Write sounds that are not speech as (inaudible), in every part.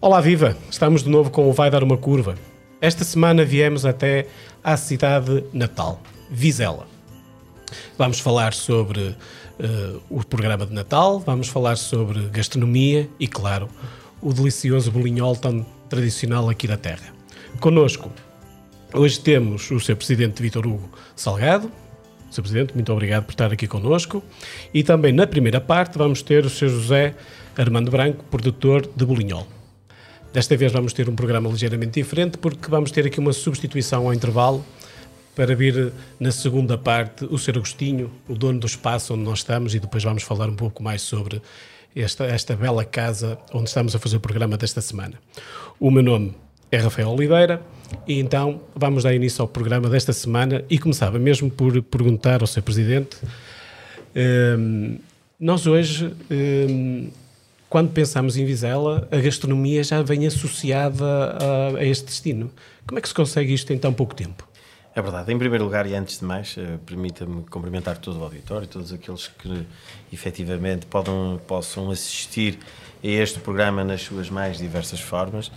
Olá, viva! Estamos de novo com o Vai Dar uma Curva. Esta semana viemos até à cidade natal, Vizela. Vamos falar sobre uh, o programa de Natal, vamos falar sobre gastronomia e, claro, o delicioso bolinhol tão tradicional aqui da terra. Conosco, hoje temos o Sr. Presidente Vitor Hugo Salgado. Sr. Presidente, muito obrigado por estar aqui conosco. E também na primeira parte vamos ter o Sr. José Armando Branco, produtor de bolinhol. Desta vez vamos ter um programa ligeiramente diferente porque vamos ter aqui uma substituição ao intervalo para vir na segunda parte o Sr. Agostinho, o dono do espaço onde nós estamos, e depois vamos falar um pouco mais sobre esta, esta bela casa onde estamos a fazer o programa desta semana. O meu nome é Rafael Oliveira e então vamos dar início ao programa desta semana e começava mesmo por perguntar ao Sr. Presidente. Um, nós hoje um, quando pensamos em Vizela, a gastronomia já vem associada a, a, este destino. Como é que se consegue isto em tão pouco tempo? É verdade. Em primeiro lugar, e antes de mais, uh, permita-me cumprimentar todo o auditório, todos aqueles que efetivamente podam, possam assistir a este programa nas suas mais diversas formas.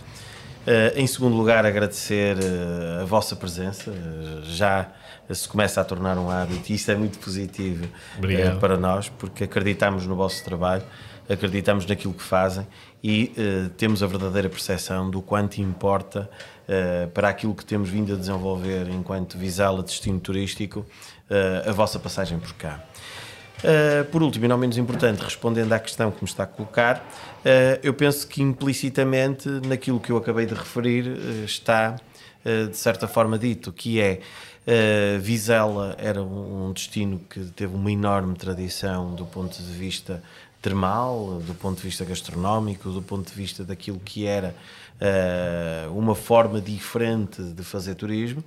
Uh, em segundo lugar, agradecer uh, a vossa presença. já se começa a tornar um hábito e isto é muito positivo para nós, porque acreditamos no vosso trabalho acreditamos naquilo que fazem e uh, temos a verdadeira percepção do quanto importa uh, para aquilo que temos vindo a desenvolver enquanto Visala destino turístico uh, a vossa passagem por cá. Por último, e não menos importante, respondendo à questão que me está a colocar, eu penso que implicitamente naquilo que eu acabei de referir está, de certa forma, dito, que é Uh, Vizela era um, destino que teve uma enorme tradição do ponto de vista termal, do ponto de vista gastronómico, do ponto de vista daquilo que era uh, uma forma diferente de fazer turismo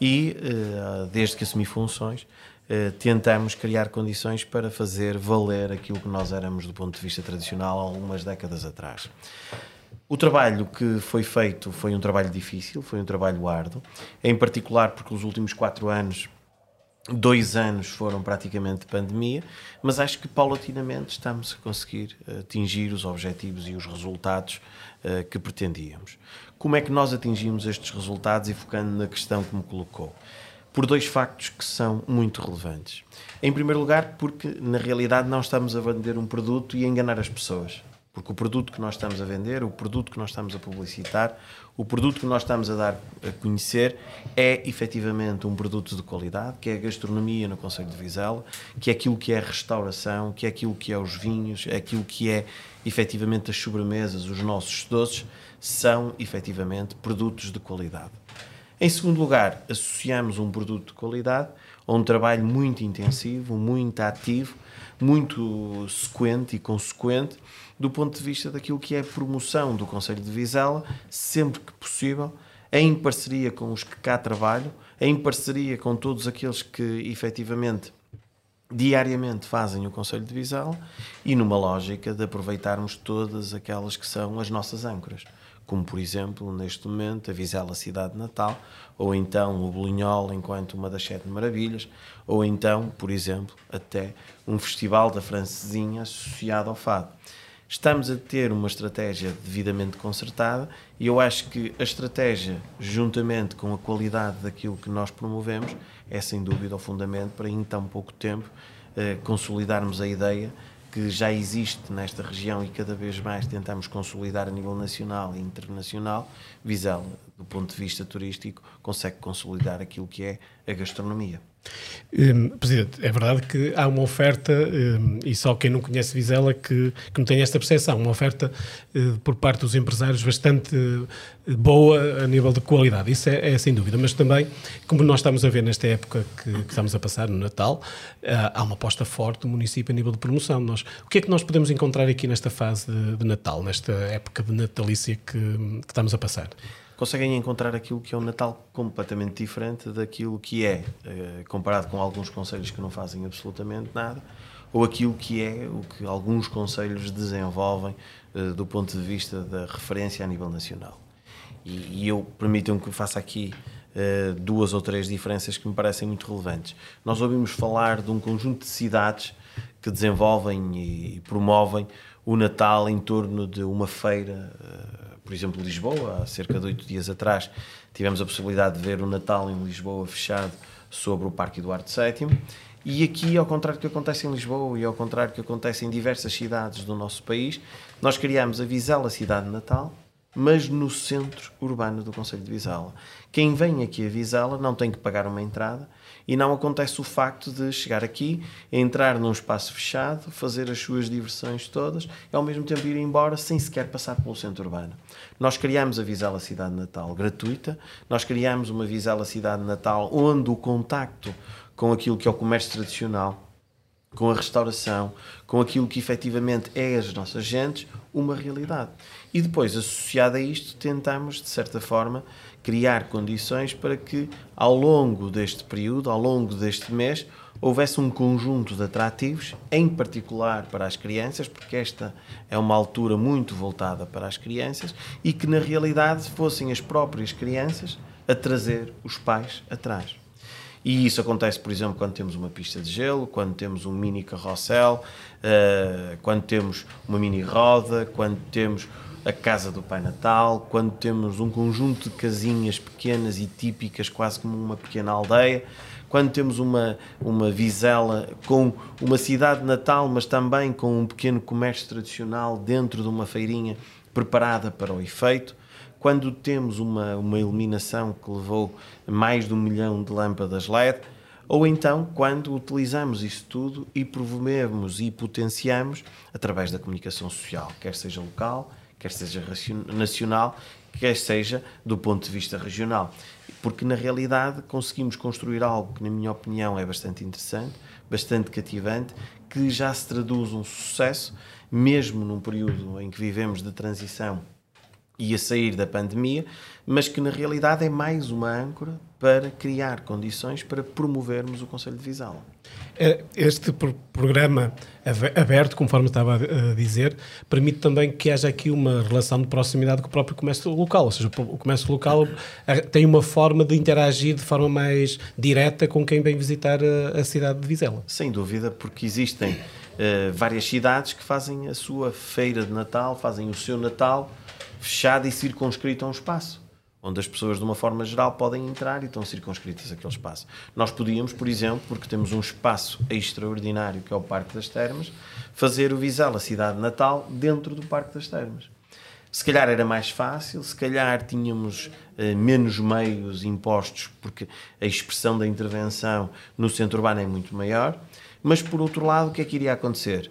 e, uh, desde que assumi funções, uh, tentamos criar condições para fazer valer aquilo que nós éramos do ponto de vista tradicional algumas décadas atrás. O trabalho que foi feito foi um trabalho difícil, foi um trabalho árduo, em particular porque os últimos quatro anos dois anos foram praticamente de pandemia, mas acho que paulatinamente estamos a conseguir atingir os objetivos e os resultados uh, que pretendíamos. Como é que nós atingimos estes resultados e focando na questão que me colocou? Por dois factos que são muito relevantes. Em primeiro lugar, porque na realidade não estamos a vender um produto e a enganar as pessoas. Porque o produto que nós estamos a vender, o produto que nós estamos a publicitar, o produto que nós estamos a dar a conhecer é efetivamente um produto de qualidade, que é a gastronomia no Conselho de Vizela, que é aquilo que é a restauração, que é aquilo que é os vinhos, é aquilo que é efetivamente as sobremesas, os nossos doces, são efetivamente produtos de qualidade. Em segundo lugar, associamos um produto de qualidade a um trabalho muito intensivo, muito ativo, muito sequente e consequente do ponto de vista daquilo que é a promoção do Conselho de Vizela, sempre que possível, em parceria com os que cá trabalham, em parceria com todos aqueles que efetivamente diariamente fazem o Conselho de Vizela e numa lógica de aproveitarmos todas aquelas que são as nossas âncoras, como por exemplo, neste momento, a Vizela Cidade Natal, ou então o Bolinhol enquanto uma das sete maravilhas, ou então, por exemplo, até um festival da francesinha associado ao fado. Estamos a ter uma estratégia devidamente concertada e eu acho que a estratégia, juntamente com a qualidade daquilo que nós promovemos, é sem dúvida o fundamento para em tão pouco tempo eh, consolidarmos a ideia que já existe nesta região e cada vez mais tentamos consolidar a nível nacional e internacional, Vizela, do ponto de vista turístico, consegue consolidar aquilo que é a gastronomia. Um, Presidente, é verdade que há uma oferta, um, e só quem não conhece Vizela que, que não tem esta percepção, uma oferta uh, por parte dos empresários bastante boa a nível de qualidade, isso é, é, sem dúvida, mas também, como nós estamos a ver nesta época que, que estamos a passar, no Natal, há uma aposta forte do município a nível de promoção. Nós, o que é que nós podemos encontrar aqui nesta fase de, de Natal, nesta época de natalícia que, que estamos a passar? Conseguem encontrar aquilo que é um Natal completamente diferente daquilo que é, eh, comparado com alguns conselhos que não fazem absolutamente nada, ou aquilo que é o que alguns conselhos desenvolvem eh, do ponto de vista da referência a nível nacional. E, eu permitam que faça aqui uh, duas ou três diferenças que me parecem muito relevantes. Nós ouvimos falar de um conjunto de cidades que desenvolvem e promovem o Natal em torno de uma feira, por exemplo, Lisboa, há cerca de oito dias atrás, tivemos a possibilidade de ver o Natal em Lisboa fechado sobre o Parque Eduardo VII. E aqui, ao contrário do que acontece em Lisboa e ao contrário do que acontece em diversas cidades do nosso país, nós criamos a Vizela Cidade de Natal, mas no centro urbano do Conselho de Vizela. Quem vem aqui a Vizela não tem que pagar uma entrada e não acontece o facto de chegar aqui, entrar num espaço fechado, fazer as suas diversões todas e ao mesmo tempo ir embora sem sequer passar pelo centro urbano. Nós criamos a Vizela Cidade Natal gratuita, nós criamos uma Vizela Cidade Natal onde o contacto com aquilo que é o comércio tradicional, com a restauração, com aquilo que efetivamente é as nossas gentes, uma realidade. E depois, associado a isto, tentamos, de certa forma, criar condições para que, ao longo deste período, ao longo deste mês, houvesse um conjunto de atrativos, em particular para as crianças, porque esta é uma altura muito voltada para as crianças, e que na realidade fossem as próprias crianças a trazer os pais atrás. E isso acontece, por exemplo, quando temos uma pista de gelo, quando temos um mini carrossel, uh, quando temos uma mini roda, quando temos a casa do Pai Natal, quando temos um conjunto de casinhas pequenas e típicas, quase como uma pequena aldeia, quando temos uma, uma visela com uma cidade de Natal, mas também com um pequeno comércio tradicional dentro de uma feirinha preparada para o efeito, quando temos uma, uma iluminação que levou mais de um milhão de lâmpadas LED, ou então quando utilizamos isso tudo e promovemos e potenciamos através da comunicação social, quer seja local, quer seja nacional, quer seja do ponto de vista regional. Porque na realidade conseguimos construir algo que, na minha opinião, é bastante interessante, bastante cativante, que já se traduz um sucesso, mesmo num período em que vivemos de transição e a sair da pandemia, mas que na realidade é mais uma âncora para criar condições para promovermos o Conselho de Vizela. É, este programa aberto, conforme estava a dizer, permite também que haja aqui uma relação de proximidade com o próprio comércio local, ou seja, o comércio local tem uma forma de interagir de forma mais direta com quem vem visitar a, cidade de Vizela. Sem dúvida, porque existem uh, várias cidades que fazem a sua feira de Natal, fazem o seu Natal fechado e circunscrito a um espaço onde as pessoas, de uma forma geral, podem entrar e estão circunscritas àquele espaço. Nós podíamos, por exemplo, porque temos um espaço extraordinário que é o Parque das Termas, fazer o Vizela Cidade Natal dentro do Parque das Termas. Se calhar era mais fácil, se calhar tínhamos uh, menos meios impostos, porque a expressão da intervenção no centro urbano é muito maior, mas por outro lado, o que é que iria acontecer?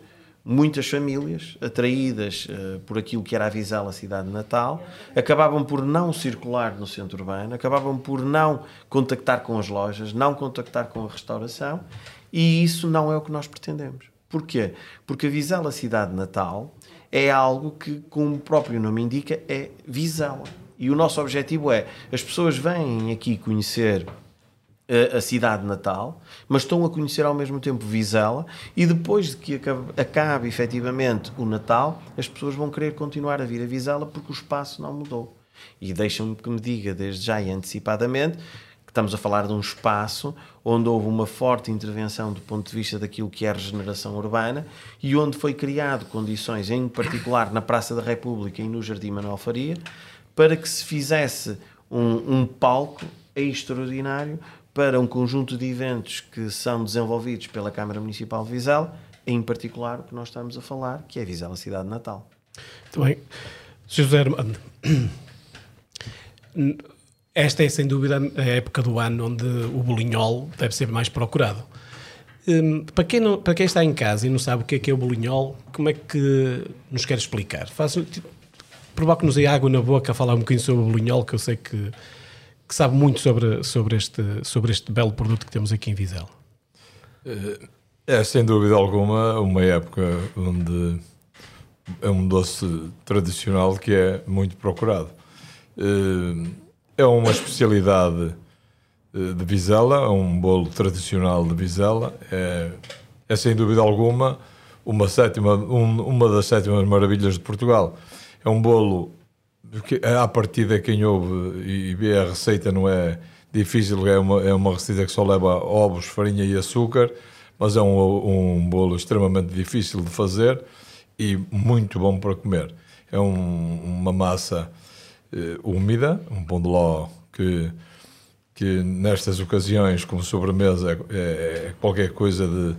Muitas famílias, atraídas uh, por aquilo que era a Vizela cidade de Natal, acabavam por não circular no centro urbano, acabavam por não contactar com as lojas, não contactar com a restauração, e isso não é o que nós pretendemos. Porquê? Porque a Vizela cidade de Natal é algo que, como o próprio nome indica, é Vizela. E o nosso objetivo é, as pessoas vêm aqui conhecer a cidade natal, mas estão a conhecer ao mesmo tempo Vizela e depois de que acabe, acabe efetivamente o Natal, as pessoas vão querer continuar a vir a Vizela porque o espaço não mudou. E deixam-me que me diga desde já e antecipadamente que estamos a falar de um espaço onde houve uma forte intervenção do ponto de vista daquilo que é a regeneração urbana e onde foi criado condições, em particular na Praça da República e no Jardim Manuel Faria, para que se fizesse um, um palco extraordinário para um conjunto de eventos que são desenvolvidos pela Câmara Municipal de Vizela, em particular o que nós estamos a falar, que é Vizela Cidade de Natal. Muito bem. José Armando, (clears throat) esta é sem dúvida a época do ano onde o bolinhol deve ser mais procurado. Hum, para, quem não, para quem está em casa e não sabe o que é que é o bolinhol, como é que nos quer explicar? Provoque-nos aí água na boca a falar um bocadinho sobre o bolinhol, que eu sei que que sabe muito sobre, sobre, este, sobre este belo produto que temos aqui em Vizela. Eh, é, sem dúvida alguma, uma época onde é um doce tradicional que é muito procurado. Eh, é uma especialidade eh, de Vizela, é um bolo tradicional de Vizela. É, é sem dúvida alguma uma, sétima, um, uma das sétimas maravilhas de Portugal. É um bolo porque a partida quem ouve e vê a receita não é difícil, é uma, é uma receita que só leva ovos, farinha e açúcar, mas é um, um bolo extremamente difícil de fazer e muito bom para comer. É um, uma massa eh, úmida, um pão de ló que, que nestas ocasiões, como sobremesa, é, é qualquer coisa de,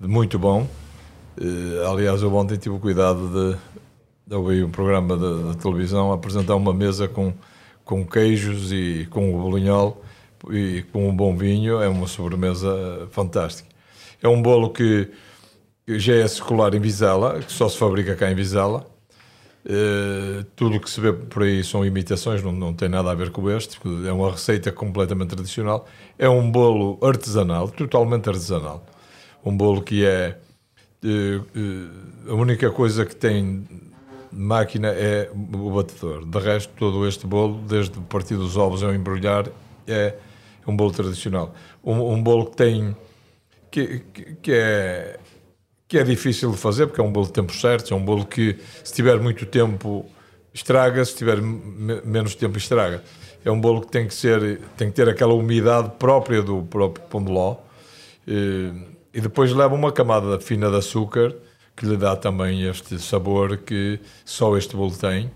de muito bom. Eh, aliás, eu ontem tive o cuidado de, ouvir um programa da televisão apresentar uma mesa com, com queijos e com o bolinhol e com um bom vinho. É uma sobremesa fantástica. É um bolo que, que já é circular em Vizela, que só se fabrica cá em Vizela. Uh, tudo o que se vê por aí são imitações, não, não tem nada a ver com este. É uma receita completamente tradicional. É um bolo artesanal, totalmente artesanal. Um bolo que é. Uh, uh, a única coisa que tem máquina é o batedor. De resto, todo este bolo, desde partir dos ovos ao embrulhar, é um bolo tradicional. Um, um bolo que tem. Que, que, é, que é difícil de fazer, porque é um bolo de tempo certo, é um bolo que, se tiver muito tempo, estraga, se tiver me, menos tempo, estraga. É um bolo que tem que, ser, tem que ter aquela umidade própria do próprio pão de ló. E, e depois leva uma camada fina de açúcar que lhe dá também este sabor que só este bolo tem.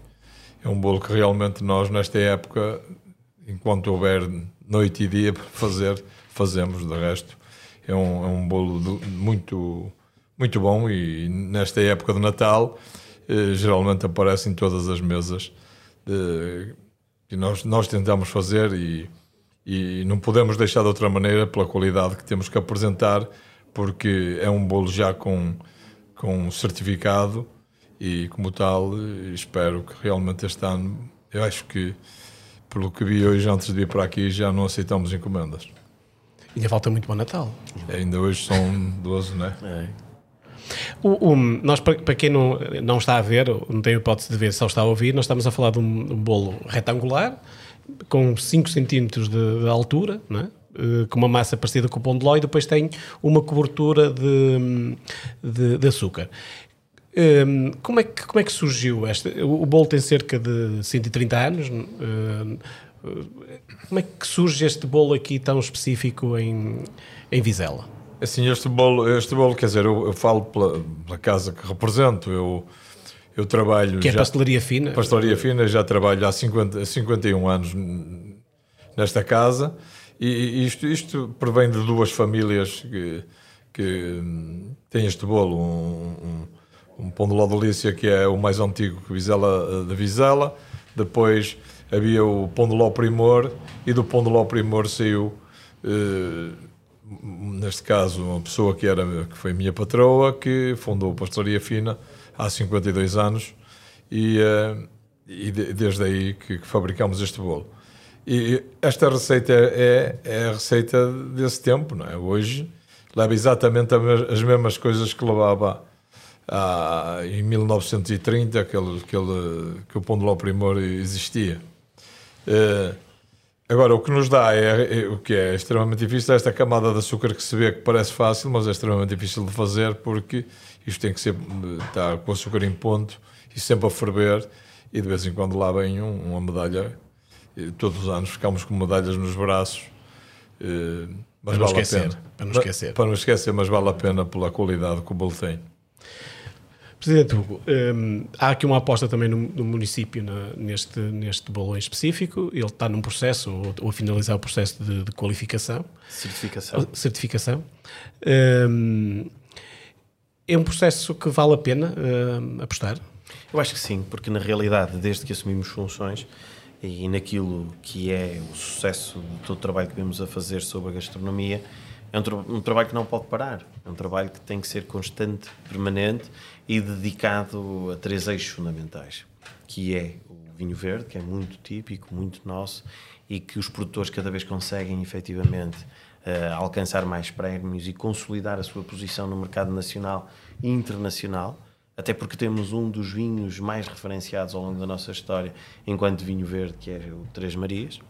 É um bolo que realmente nós, nesta época, enquanto houver noite e dia para fazer, fazemos. De resto, é um, é um bolo muito, muito bom e nesta época de Natal eh, geralmente aparece em todas as mesas de, que nós, nós tentamos fazer e, e não podemos deixar de outra maneira pela qualidade que temos que apresentar, porque é um bolo já com com um certificado e, como tal, espero que realmente este ano, eu acho que, pelo que vi hoje antes de vir para aqui, já não aceitamos encomendas. Ainda falta muito bom Natal. Ainda hoje são 12, não é? é. O, o, nós, para, quem não, não está a ver, não tem hipótese de ver, só está a ouvir, nós estamos a falar de um, um bolo retangular, com 5 centímetros de, de altura, não é? Eh, com uma massa parecida com o pão de ló e depois tem uma cobertura de, de, de açúcar. Um, ehm, como, é que, como é que surgiu esta? O, bolo tem cerca de 130 anos. Um, como é que surge este bolo aqui tão específico em, em Vizela? Assim, este bolo, este bolo quer dizer, eu, eu falo pela, pela, casa que represento, eu, eu trabalho... Que é já, pastelaria fina? Pastelaria fina, já trabalho há 50, 51 anos nesta casa e isto, isto provém de duas famílias que, que têm este bolo. Um, um, um pão de ló delícia que é o mais antigo Vizela, de Vizela. Depois havia o pão de ló primor e do pão de ló primor saiu... Eh, neste caso, uma pessoa que, era, que foi minha patroa, que fundou a Pastelaria Fina há 52 anos e, uh, e de, desde aí que, que, fabricamos este bolo. E esta receita é, é a receita desse tempo, não é? Hoje leva exatamente as mesmas coisas que levava ah, em 1930, aquele, aquele, que o Pão de Ló Primor existia. Uh, agora, o que nos dá é, é, o que é extremamente difícil, é esta camada de açúcar que se vê que parece fácil, mas é extremamente difícil de fazer porque isto tem que ser, está com açúcar em ponto e sempre a ferver e de vez em quando lá vem um, uma medalha todos os anos ficamos com medalhas nos braços. Eh, mas para vale esquecer, a pena. Para não esquecer. Para não esquecer, mas vale a pena pela qualidade que o bolo tem. Presidente Hugo, um, há aqui uma aposta também no, no município na, neste, neste bolo em específico. Ele está num processo, ou, ou a finalizar o processo de, de qualificação. Certificação. Certificação. Um, é um processo que vale a pena um, apostar? Eu acho que sim, porque na realidade, desde que assumimos funções, e naquilo que é o sucesso de todo o trabalho que vemos a fazer sobre a gastronomia, é um, tra um, trabalho que não pode parar. É um trabalho que tem que ser constante, permanente e dedicado a três eixos fundamentais, que é o vinho verde, que é muito típico, muito nosso, e que os produtores cada vez conseguem efetivamente uh, alcançar mais prémios e consolidar a sua posição no mercado nacional e internacional até porque temos um dos vinhos mais referenciados ao longo da nossa história enquanto vinho verde, que é o Três Marias.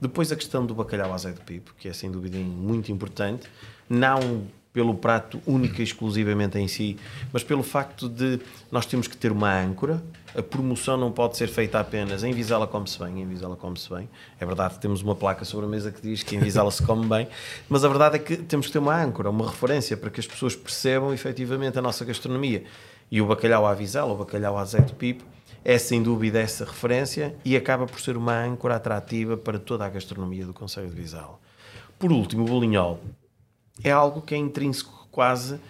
Depois a questão do bacalhau azeite pipo, que é sem dúvida muito importante, não pelo prato único e exclusivamente em si, mas pelo facto de nós temos que ter uma âncora. A promoção não pode ser feita apenas em Vizela come-se bem, em Vizela come-se bem. É verdade temos uma placa sobre a mesa que diz que em Vizela se come bem, mas a verdade é que temos que ter uma âncora, uma referência para que as pessoas percebam efetivamente a nossa gastronomia. E o bacalhau à Vizela, o bacalhau à Zé de Pipo, é sem dúvida essa referência e acaba por ser uma âncora atrativa para toda a gastronomia do Conselho de Vizela. Por último, o bolinhol é algo que é intrínseco quase uh,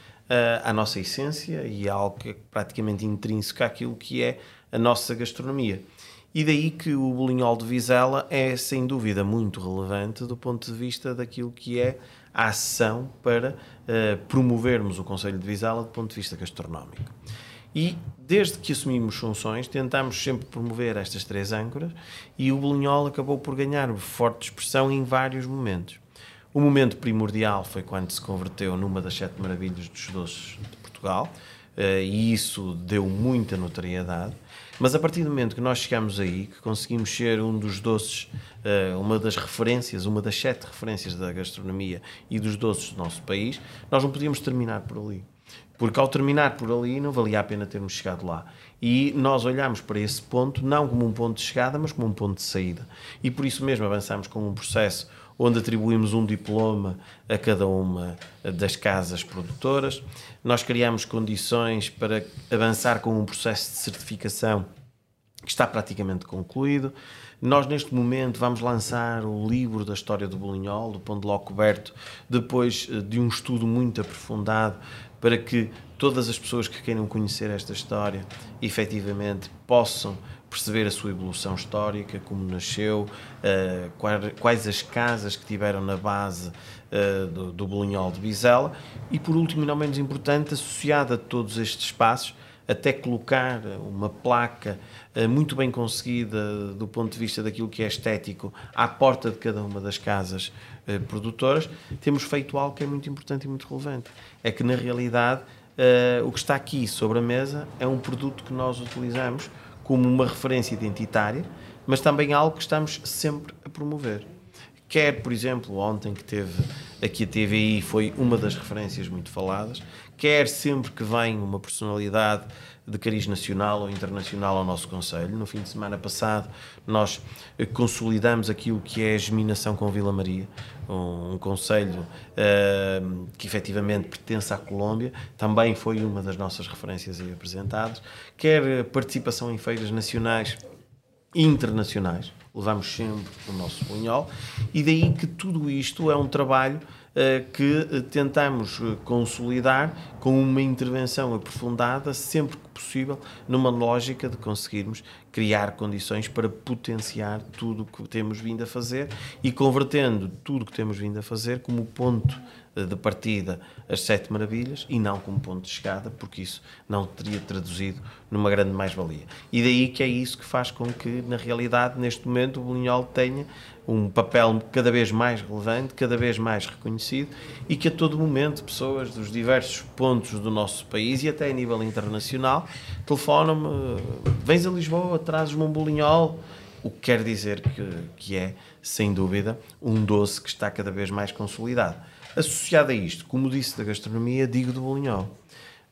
à nossa essência e é algo que é praticamente intrínseco àquilo que é a nossa gastronomia. E daí que o bolinhol de Vizela é, sem dúvida, muito relevante do ponto de vista daquilo que é a ação para uh, promovermos o Conselho de Vizela do ponto de vista gastronómico. E desde que assumimos funções, tentamos sempre promover estas três âncoras e o bolinhol acabou por ganhar forte expressão em vários momentos. O momento primordial foi quando se converteu numa das sete maravilhas dos doces de Portugal, eh, e isso deu muita notoriedade. Mas a partir do momento que nós chegamos aí, que conseguimos ser um dos doces, eh, uma das referências, uma das sete referências da gastronomia e dos doces do nosso país, nós não podíamos terminar por ali. Porque ao terminar por ali não valia a pena termos chegado lá. E nós olhamos para esse ponto não como um ponto de chegada, mas como um ponto de saída. E por isso mesmo avançamos com um processo onde atribuímos um diploma a cada uma das casas produtoras. Nós criamos condições para avançar com um processo de certificação que está praticamente concluído. Nós, neste momento, vamos lançar o livro da história do Bolinhol, do Pão de Ló Coberto, depois eh, de um estudo muito aprofundado para que todas as pessoas que queiram conhecer esta história efetivamente possam perceber a sua evolução histórica, como nasceu, uh, quais as casas que tiveram na base uh, do, Bolinhol de Bizela e, por último, e não menos importante, associada a todos estes espaços, até colocar uma placa uh, muito bem conseguida do ponto de vista daquilo que é estético à porta de cada uma das casas produtoras, temos feito algo que é muito importante e muito relevante. É que, na realidade, o que está aqui sobre a mesa é um produto que nós utilizamos como uma referência identitária, mas também algo que estamos sempre a promover. Quer, por exemplo, ontem que teve aqui a TVI foi uma das referências muito faladas, quer sempre que vem uma personalidade de cariz nacional ou internacional ao nosso Conselho. No fim de semana passado, nós consolidamos aquilo que é a geminação com Vila Maria, um, um Conselho uh, que efetivamente pertence à Colômbia, também foi uma das nossas referências aí apresentadas. Quer participação em feiras nacionais e internacionais, levamos sempre o nosso punhol, e daí que tudo isto é um trabalho que tentamos consolidar com uma intervenção aprofundada, sempre que possível, numa lógica de conseguirmos criar condições para potenciar tudo o que temos vindo a fazer e convertendo tudo o que temos vindo a fazer como ponto de partida as sete maravilhas e não como ponto de chegada, porque isso não teria traduzido numa grande mais-valia. E daí que é isso que faz com que, na realidade, neste momento, o Bolinhol tenha um papel cada vez mais relevante, cada vez mais reconhecido e que a todo momento pessoas dos diversos pontos do nosso país e até a nível internacional telefonam-me, vens a Lisboa, trazes-me um bolinhol, o que quer dizer que, que é, sem dúvida, um doce que está cada vez mais consolidado. Associado a isto, como disse da gastronomia, digo do bolinhol.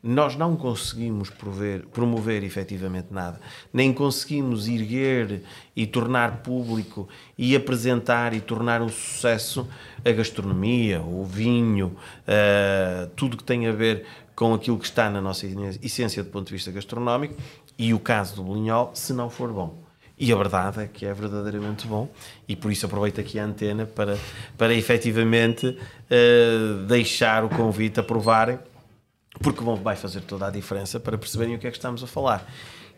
Nós não conseguimos prover, promover efetivamente nada, nem conseguimos erguer e tornar público e apresentar e tornar um sucesso a gastronomia, o vinho, uh, tudo que tem a ver com aquilo que está na nossa essência do ponto de vista gastronómico e o caso do bolinhol, se não for bom. E a verdade é que é verdadeiramente bom, e por isso aproveito aqui a antena para, para efetivamente uh, deixar o convite a provarem, porque bom, vai fazer toda a diferença para perceberem o que é que estamos a falar.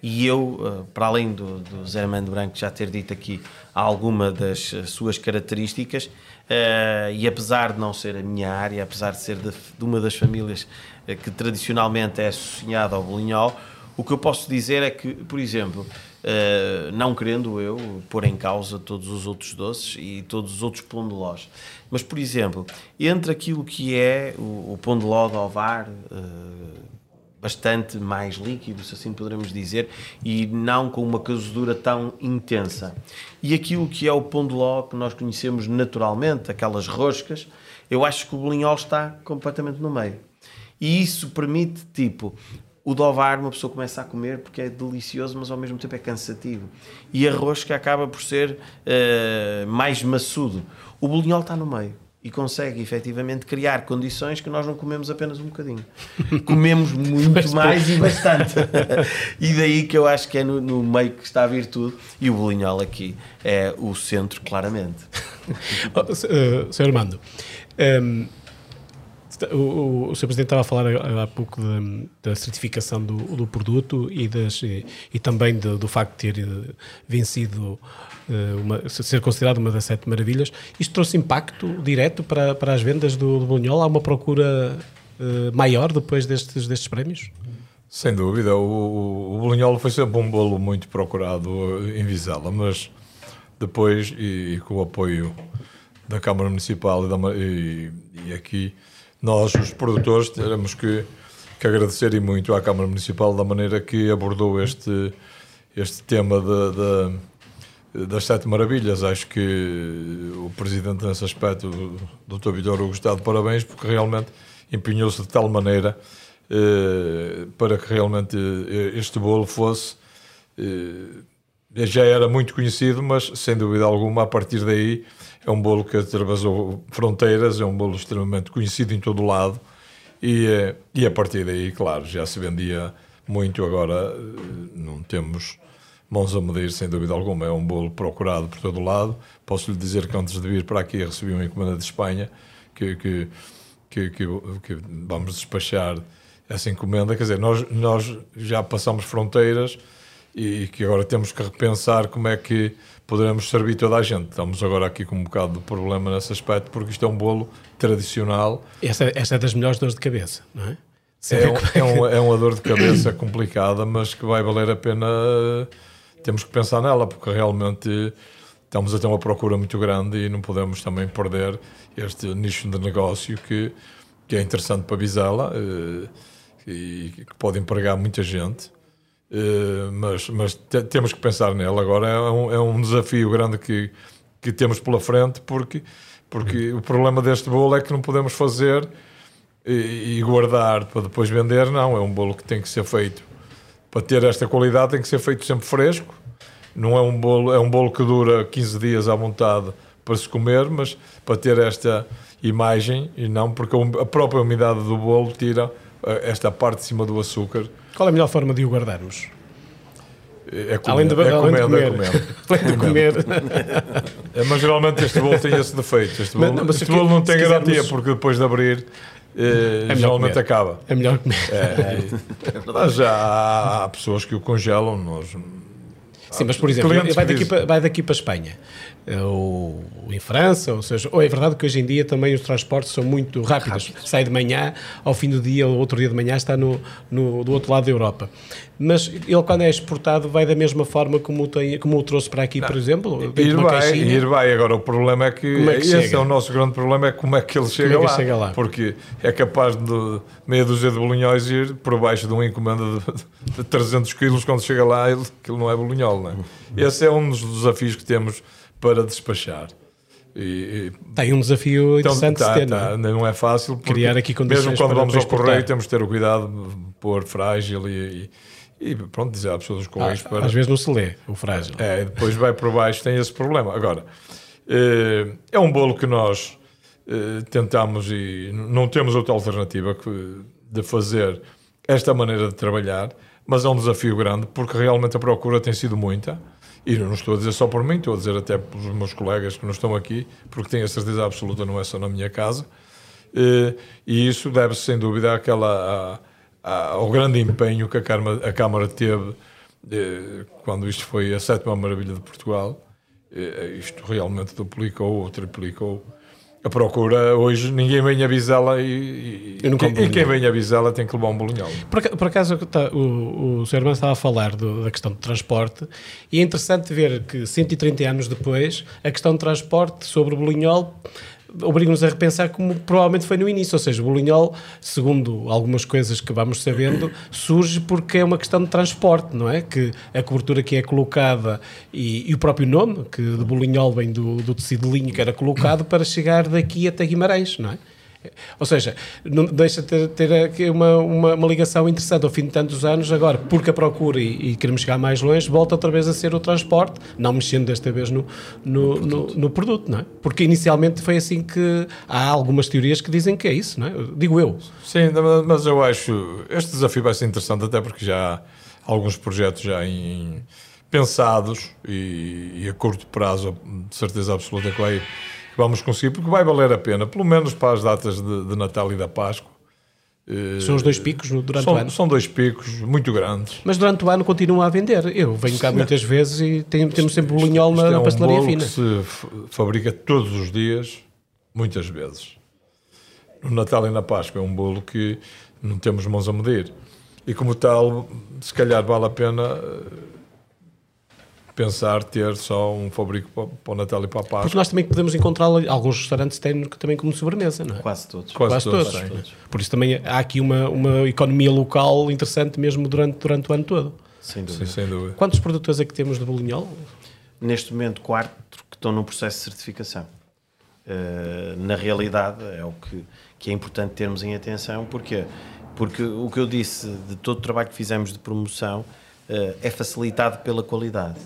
E eu, uh, para além do, do Zé Armando Branco já ter dito aqui alguma das suas características, uh, e apesar de não ser a minha área, apesar de ser de, de uma das famílias que tradicionalmente é associada ao bolinhol, o que eu posso dizer é que, por exemplo, Uh, não querendo eu pôr em causa todos os outros doces e todos os outros pão de. Mas, por exemplo, entre aquilo que é o, o pão de ló de ovar, uh, bastante mais líquido, se assim poderemos dizer, e não com uma cozedura tão intensa. E aquilo que é o pão de ló que nós conhecemos naturalmente, aquelas roscas, Eu acho que o bolinhol está completamente no meio. E isso permite, tipo, o dovar uma pessoa começa a comer porque é delicioso, mas ao mesmo tempo é cansativo. E arroz que acaba por ser uh, mais maçudo. O bolinhol está no meio e consegue efetivamente criar condições que nós não comemos apenas um bocadinho. (laughs) Comemos muito mais e bastante. (laughs) e daí que eu acho que é no, no, meio que está a virtude e o bolinhol aqui é o centro, claramente. (laughs) oh, Sr. Armando, um, ehm, o, o, Sr. Presidente estava a falar há pouco da, da certificação do, do, produto e, das, e, e também de, do facto de ter eh, vencido, eh, uma, ser considerado uma das sete maravilhas. Isto trouxe impacto direto para, para as vendas do, do? Há uma procura uh, maior depois destes, destes prémios? Sem dúvida. O, o foi sempre um bolo muito procurado em Vizela, mas depois, e, e com o apoio da Câmara Municipal e, da, e, e aqui nós, os produtores, teremos que, que agradecer e muito à Câmara Municipal da maneira que abordou este, este tema de, de, das Sete Maravilhas. Acho que o Presidente, nesse aspecto, o Dr. Vilhor Hugo, está de parabéns, porque realmente empenhou-se de tal maneira eh, para que realmente eh, este bolo fosse. Eh, já era muito conhecido, mas sem dúvida alguma, a partir daí é um bolo que atravessou fronteiras, é um bolo extremamente conhecido em todo o lado e, eh, e a partir daí, claro, já se vendia muito. Agora eh, não temos mãos a medir, sem dúvida alguma. É um bolo procurado por todo o lado. Posso lhe dizer que antes de vir para aqui recebi uma encomenda de Espanha que, que, que, que, que vamos despachar essa encomenda. Quer dizer, nós, nós já passamos fronteiras e que agora temos que repensar como é que poderemos servir toda a gente. Estamos agora aqui com um bocado de problema nesse aspecto, porque isto é um bolo tradicional. Esta, esta é das melhores dores de cabeça, não é? É, um, é, um, é uma dor de cabeça (coughs) complicada, mas que vai valer a pena. Temos que pensar nela, porque realmente estamos a ter uma procura muito grande e não podemos também perder este nicho de negócio que, que é interessante para Vizela eh, e que pode empregar muita gente Uh, mas mas te, temos que pensar nele agora. É um, é um desafio grande que, que temos pela frente, porque, porque o problema deste bolo é que não podemos fazer e, e, guardar para depois vender. Não, é um bolo que tem que ser feito para ter esta qualidade, tem que ser feito sempre fresco. Não é um bolo, é um bolo que dura 15 dias à vontade para se comer, mas para ter esta imagem e não porque a própria umidade do bolo tira eh, esta parte de cima do açúcar qual é a melhor forma de o guardarmos? É comer, além de, é além comendo, de comer. É além de (laughs) comer. é, mas geralmente este bolo tem esse defeito. Este bolo, mas, mas este bolo não tem garantia, quisermos... porque depois de abrir, eh, é geralmente comer. acaba. É melhor comer. É, é, (laughs) mas já há, há, pessoas que o congelam. Nós, Sim, mas por exemplo, vai daqui, para, vai daqui para a Espanha ou em França, ou seja, ou é verdade que hoje em dia também os transportes são muito rápidos. Rápido. Sai de manhã, ao fim do dia, ou outro dia de manhã, está no, no, do outro lado da Europa. Mas ele, quando é exportado, vai da mesma forma como, tem, como o trouxe para aqui, Não. por exemplo? Ir vai, ir vai. Agora, o problema é que, é que esse chega? é o nosso grande problema, é como é que ele chega, é lá, chega lá. Porque é capaz de meia dúzia de bolinhóis ir por baixo de uma encomenda de, de 300 quilos, quando chega lá, ele, aquilo não é bolinhol, não é? Esse é um dos desafios que temos para despachar. E, Tem um desafio então, interessante tá, de ter, tá, não, é? não é fácil. Criar aqui condições Mesmo quando vamos ao correio, temos de ter o cuidado de pôr frágil e, e, e pronto, dizer às pessoas correios ah, para... Às vezes não se lê o frágil. É, depois vai por baixo, tem esse problema. Agora, eh, é um bolo que nós eh, tentamos e não temos outra alternativa que de fazer esta maneira de trabalhar, mas é um desafio grande porque realmente a procura tem sido muita e não estou a dizer só por mim, estou a dizer até pelos meus colegas que não estão aqui, porque tenho a certeza absoluta não é só na minha casa. Eh, e isso deve-se, sem dúvida, àquela, ao grande empenho que a Câmara, a Câmara teve eh, quando isto foi a sétima maravilha de Portugal. Eh, isto realmente duplicou ou triplicou a procura hoje ninguém vem avisá-la e, e, e, quem vem avisá-la tem que levar um bolinhol. Por, por acaso tá, o, o Sr. Irmão estava a falar do, da questão de transporte e é interessante ver que 130 anos depois a questão de transporte sobre o bolinhol obriga-nos a repensar como provavelmente foi no início, ou seja, o bolinhol, segundo algumas coisas que vamos sabendo, surge porque é uma questão de transporte, não é? Que a cobertura que é colocada e, e o próprio nome, que de bolinhol vem do, do tecido de linho que era colocado para chegar daqui até Guimarães, não é? Ou seja, não deixa de ter, ter aqui uma, uma, uma, ligação interessante ao fim de tantos anos, agora, porque a procura e, e, queremos chegar mais longe, volta outra vez a ser o transporte, não mexendo desta vez no, no, no, produto. no produto, não é? Porque inicialmente foi assim que há algumas teorias que dizem que é isso, não é? Digo eu. Sim, mas eu acho este desafio vai ser interessante, até porque já há alguns projetos já em, pensados e, e a curto prazo, de certeza absoluta que vai vamos conseguir, porque vai valer a pena, pelo menos para as datas de, de Natal e da Páscoa. São os dois picos durante são, o ano? São dois picos muito grandes. Mas durante o ano continua a vender. Eu venho cá muitas vezes e tem, temos sempre bolinhol na, na pastelaria é um fina. que se fabrica todos os dias, muitas vezes. No Natal e na Páscoa é um bolo que não temos mãos a medir. E como tal, se calhar vale a pena pensar ter só um fabrico para, para o Natal e para a Páscoa. Porque nós também podemos encontrar alguns restaurantes têm também como sobremesa, não é? Quase todos. Quase, Quase todos. todos. todos. Por isso também há aqui uma, uma economia local interessante mesmo durante, durante o ano todo. Sem dúvida. Sim, sem dúvida. Quantos produtores é que temos de bolinhol? Neste momento, quatro que estão no processo de certificação. Uh, na realidade, é o que, que é importante termos em atenção. Porquê? Porque o que eu disse de todo o trabalho que fizemos de promoção uh, é facilitado pela qualidade.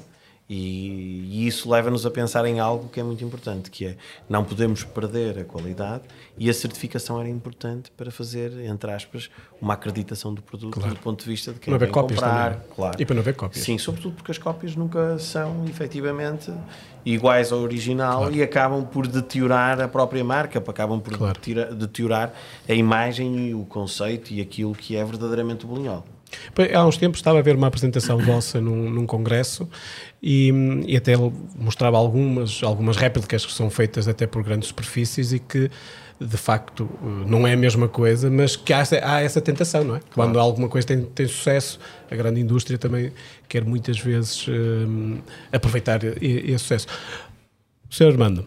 E, e, isso leva-nos a pensar em algo que é muito importante, que é não podemos perder a qualidade e a certificação era importante para fazer, entre aspas, uma acreditação do produto claro. do ponto de vista de quem não cópias comprar. Também. Claro. E para não haver cópias. Sim, sobretudo porque as cópias nunca são efetivamente iguais ao original claro. e acabam por deteriorar a própria marca, acabam por claro. deteriorar a imagem e o conceito e aquilo que é verdadeiramente o bolinhol. Há uns tempos estava a ver uma apresentação (coughs) vossa num, num congresso e, e, até mostrava algumas, algumas réplicas que são feitas até por grandes superfícies e que de facto não é a mesma coisa, mas que há, há essa tentação, não é? Quando alguma coisa tem, tem sucesso, a grande indústria também quer muitas vezes hum, aproveitar esse sucesso. Sr. Armando,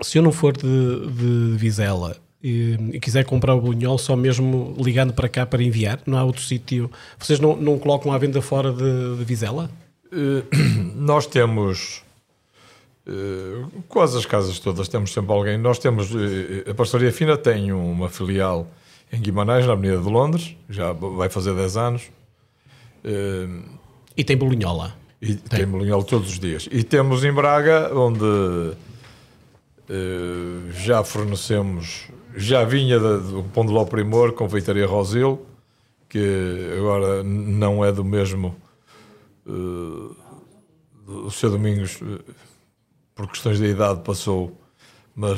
se eu não for de, de Vizela e, e, quiser comprar o bolinhol só mesmo ligando para cá para enviar, não há outro sítio. Vocês não, não colocam à venda fora de, de Vizela? Uh, (clears throat) nós temos uh, quase as casas todas, temos sempre alguém. Nós temos uh, a Pastoria Fina tem uma filial em Guimarães, na Avenida de Londres, já vai fazer 10 anos. e tem bolinhol lá? E tem. tem todos os dias. E temos em Braga, onde já fornecemos já vinha do Pão de Ló Primor, Confeitaria Rosil, que agora não é do mesmo. Uh, o seu Domingos, uh, por questões de idade, passou, mas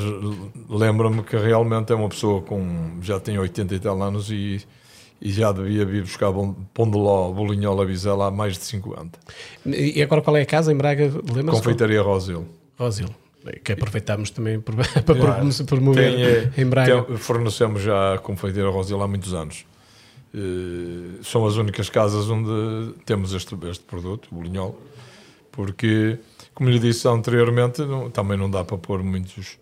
lembro-me que realmente é uma pessoa com. já tem 80 e tal anos e, e já devia vir buscar bom, Pão de Ló, Bolinhola, Vizela há mais de 5 anos. E agora qual é a casa em Braga? Confeitaria Rosil. Rosil que aproveitamos também (laughs) para, para promover tem, é, em Braga. Tem, fornecemos já a confeiteira Rosila há muitos anos. Uh, são as únicas casas onde temos este, este produto, o bolinhol, porque, como lhe disse anteriormente, não, também não dá para pôr muitos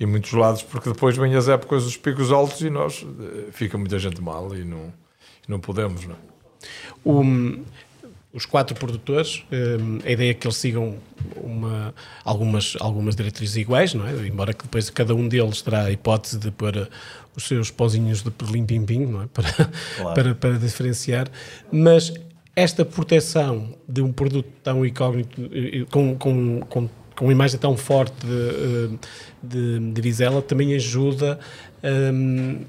em muitos lados, porque depois vêm as épocas dos picos altos e nós uh, fica muita gente mal e não, não podemos. Não. Um, os quatro produtores, hum, a ideia é que eles sigam uma, algumas, algumas diretrizes iguais, não é? Embora que depois cada um deles terá a hipótese de pôr uh, os seus pozinhos de perlim-pim-pim, não é? (laughs) Para, claro. para, para diferenciar. Mas esta proteção de um produto tão incógnito, com, com, com, com uma imagem tão forte de, de, de Vizela, também ajuda um,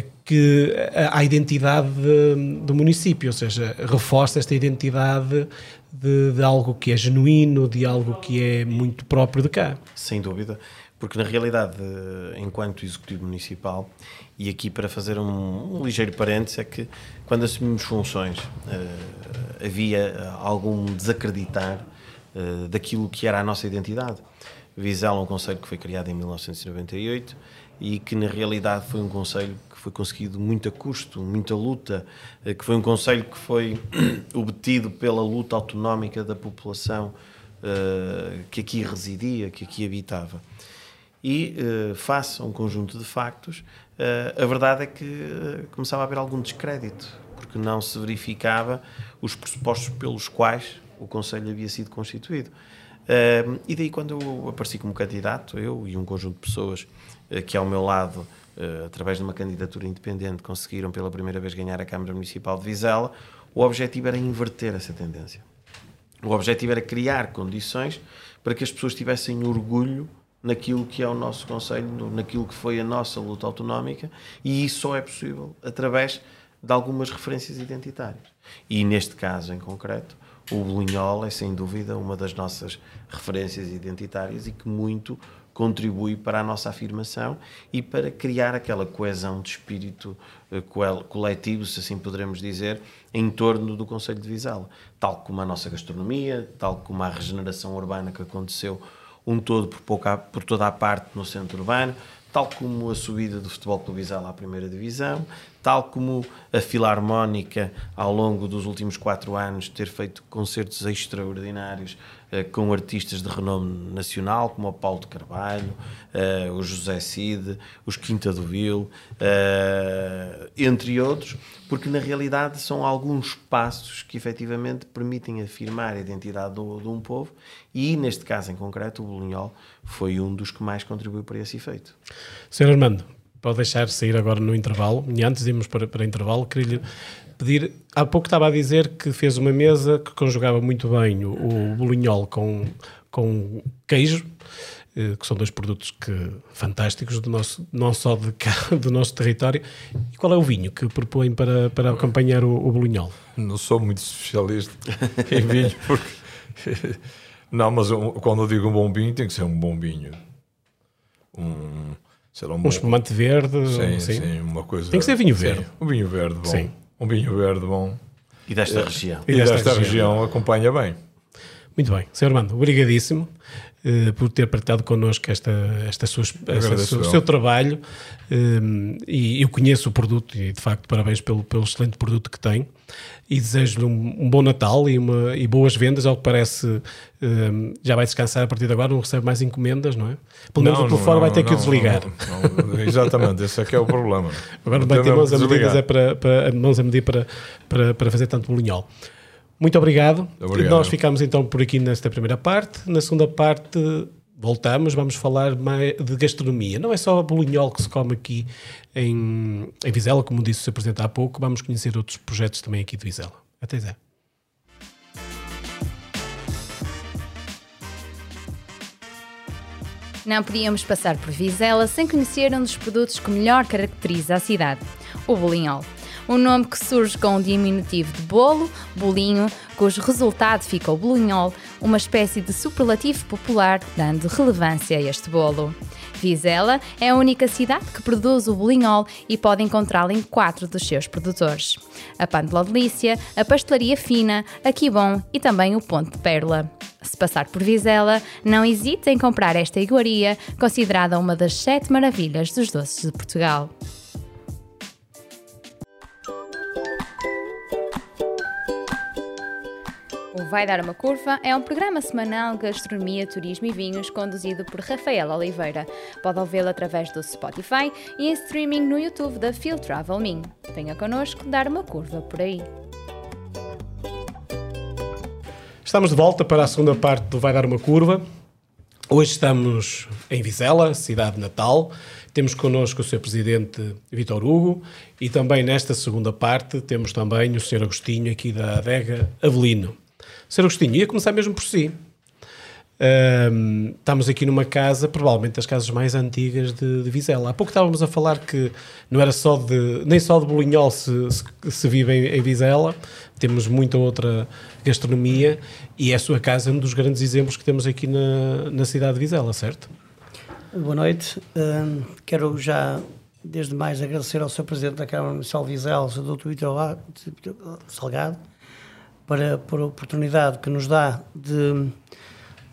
que a, identidade de, do município, ou seja, reforça esta identidade de, de, algo que é genuíno, de algo que é muito próprio de cá. Sem dúvida, porque na realidade, enquanto executivo municipal, e aqui para fazer um, um ligeiro parênteses, é que quando assumimos funções uh, havia algum desacreditar uh, daquilo que era a nossa identidade. Vizela é um conselho que foi criado em 1998 e que na realidade foi um conselho foi conseguido muito a custo, muita luta, eh, que foi um conselho que foi (clears throat) obtido pela luta autonómica da população uh, que aqui residia, que aqui habitava. E, uh, face a um conjunto de factos, a verdade é que começava a haver algum descrédito, porque não se verificava os pressupostos pelos quais o Conselho havia sido constituído. E daí, quando eu apareci como candidato, eu e um conjunto de pessoas que ao meu lado, através de uma candidatura independente, conseguiram pela primeira vez ganhar a Câmara Municipal de Vizela, o objetivo era inverter essa tendência. O objetivo era criar condições para que as pessoas tivessem orgulho naquilo que é o nosso Conselho, naquilo que foi a nossa luta autonómica, e isso só é possível através de algumas referências identitárias. E neste caso em concreto, o Bolinhol é sem dúvida uma das nossas referências identitárias e que muito contribui para a nossa afirmação e para criar aquela coesão de espírito eh, coletivo, se assim poderemos dizer, em torno do Conselho de Vizela. Tal como a nossa gastronomia, tal como a regeneração urbana que aconteceu um todo por, pouca, por toda a parte no centro urbano, tal como a subida do Futebol Clube Vizela à primeira divisão, tal como a Filarmónica, ao longo dos últimos quatro anos, ter feito concertos extraordinários uh, com artistas de renome nacional, como o Paulo de Carvalho, uh, o José Cid, os Quinta do Vil, uh, entre outros, porque na realidade são alguns passos que efetivamente permitem afirmar a identidade do, de um povo e, neste caso em concreto, o Bolinhol foi um dos que mais contribuiu para esse efeito. Sr. Armando, pode deixar sair agora no intervalo. E antes de irmos para, para intervalo, queria-lhe pedir. Há pouco estava a dizer que fez uma mesa que conjugava muito bem o, o bolinhol com, com queijo, eh, que são dois produtos que, fantásticos do nosso, não só de cá, (laughs) do nosso território. E qual é o vinho que propõe para, para acompanhar o, o bolinhol? Não sou muito especialista em vinho, (laughs) porque. Não, mas quando eu digo um bom vinho, tem que ser um bom vinho. Um, um, um espumante verde. Sim, sim, sim, uma coisa. Tem que ser vinho verde. Sim, um vinho verde bom. Sim. Um vinho verde bom. E desta região. E, desta, desta região. região acompanha bem. Muito bem. Sr. Armando, obrigadíssimo. Uh, por ter partilhado connosco esta, esta sua, esta o seu trabalho um, e eu conheço o produto e de facto parabéns pelo, pelo excelente produto que tem e desejo-lhe um, um, bom Natal e, uma, e boas vendas, ao que parece um, já vai descansar a partir de agora, não recebe mais encomendas, não é? Pelo menos não, o telefone vai ter não, que o desligar. Não, exatamente, esse é que é o problema. Agora não vai ter mãos a, medidas, é para, para, mãos a medir para, para, para fazer tanto bolinhol. Muito obrigado. obrigado. Nós ficamos então por aqui nesta primeira parte. Na segunda parte voltamos, vamos falar mais de gastronomia. Não é só a bolinhol que se come aqui em, em Vizela, como disse o Presidente há pouco, vamos conhecer outros projetos também aqui de Vizela. Até já. Não podíamos passar por Vizela sem conhecer um dos produtos que melhor caracteriza a cidade, o bolinhol um nome que surge com o diminutivo de bolo, bolinho, cujo resultado fica o bolinhol, uma espécie de superlativo popular dando relevância a este bolo. Vizela é a única cidade que produz o bolinhol e pode encontrá-lo em quatro dos seus produtores: a Pantla Delícia, a Pastelaria Fina, a Quibon e também o Ponte de Pérola. Se passar por Vizela, não hesite em comprar esta iguaria, considerada uma das sete maravilhas dos doces de Portugal. O Vai Dar uma Curva é um programa semanal de gastronomia, turismo e vinhos conduzido por Rafael Oliveira. Pode ouvi-lo através do Spotify e em streaming no YouTube da Field Travel Min. Venha connosco dar uma curva por aí. Estamos de volta para a segunda parte do Vai Dar uma Curva. Hoje estamos em Vizela, cidade natal. Temos connosco o Sr. Presidente Vitor Hugo e também nesta segunda parte temos também o Sr. Agostinho aqui da adega Avelino. Sr. Agostinho, ia começar mesmo por si. Um, estamos aqui numa casa, provavelmente das casas mais antigas de, de, Vizela. Há pouco estávamos a falar que não era só de, nem só de bolinhol se, se, se vive em, em, Vizela, temos muita outra gastronomia e é a sua casa um dos grandes exemplos que temos aqui na, na cidade de Vizela, certo? Boa noite. Um, quero já, desde mais, agradecer ao Sr. Presidente da Câmara Municipal de Vizela, o Dr. Vitor Salgado, para, por a oportunidade que nos dá de,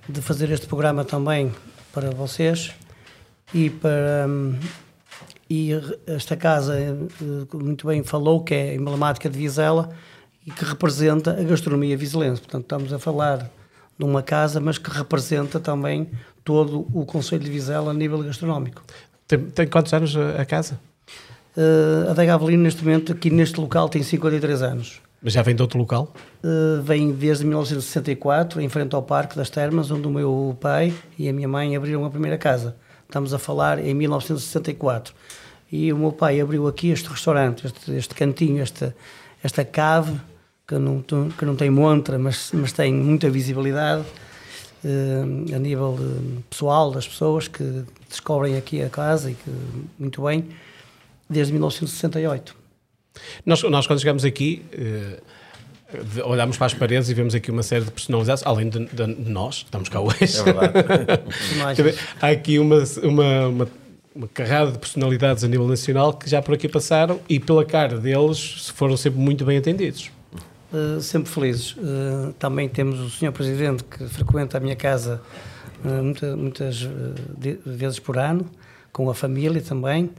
de fazer este programa também para vocês e para e esta casa eh, muito bem falou que é emblemática de Vizela e que representa a gastronomia vizelense. Portanto, estamos a falar de uma casa, mas que representa também todo o Conselho de Vizela a nível gastronómico. Tem, tem quantos anos a, a casa? Uh, a Dega Avelino, neste momento, aqui neste local, tem 53 anos. Mas já vem de outro local? Uh, vem desde 1964, em frente ao Parque das Termas, onde o meu pai e a minha mãe abriram a primeira casa. Estamos a falar em 1964. E o meu pai abriu aqui este restaurante, este, este cantinho, esta, esta cave, que não, que não tem montra, mas, mas tem muita visibilidade uh, a nível pessoal das pessoas que descobrem aqui a casa e que, muito bem, desde 1968. Nós, nós quando chegamos aqui, uh, olhamos para as paredes e vemos aqui uma série de personalidades, além de, de, de nós, estamos cá hoje. É verdade. (laughs) Há aqui uma, uma, uma, uma, carrada de personalidades a nível nacional que já por aqui passaram e pela cara deles foram sempre muito bem atendidos. Uh, sempre felizes. Uh, também temos o Sr. Presidente que frequenta a minha casa uh, muita, muitas vezes por ano, com a família também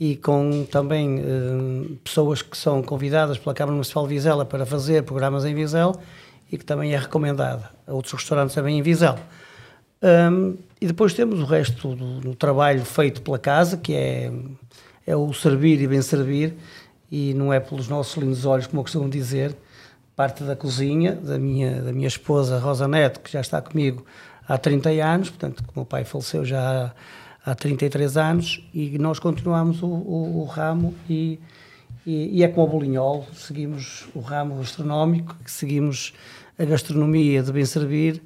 e com também uh, pessoas que são convidadas pela Câmara Municipal de Vizela para fazer programas em Vizela e que também é recomendada a outros restaurantes também em Vizela. Um, e depois temos o resto do, do, trabalho feito pela casa, que é, é o servir e bem servir, e não é pelos nossos lindos olhos, como eu costumo dizer, parte da cozinha da minha, da minha esposa Rosa Neto, que já está comigo há 30 anos, portanto, o meu pai faleceu já há há 33 anos e nós continuamos o, o, o ramo e, e, e, é como o bolinhol, seguimos o ramo gastronómico, seguimos a gastronomia de bem servir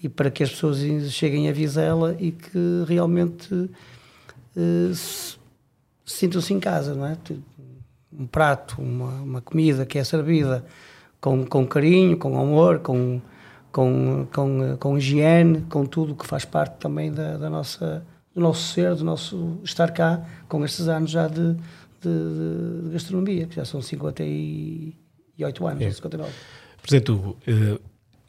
e para que as pessoas cheguem a Vizela e que realmente se, sintam-se em casa, não é? Um prato, uma, uma comida que é servida com, com carinho, com amor, com, com, com, com higiene, com tudo que faz parte também da, da nossa do nosso ser, do nosso estar cá, com estes anos já de, de, de gastronomia, que já são 58 anos, é. 59. Presidente Hugo, uh,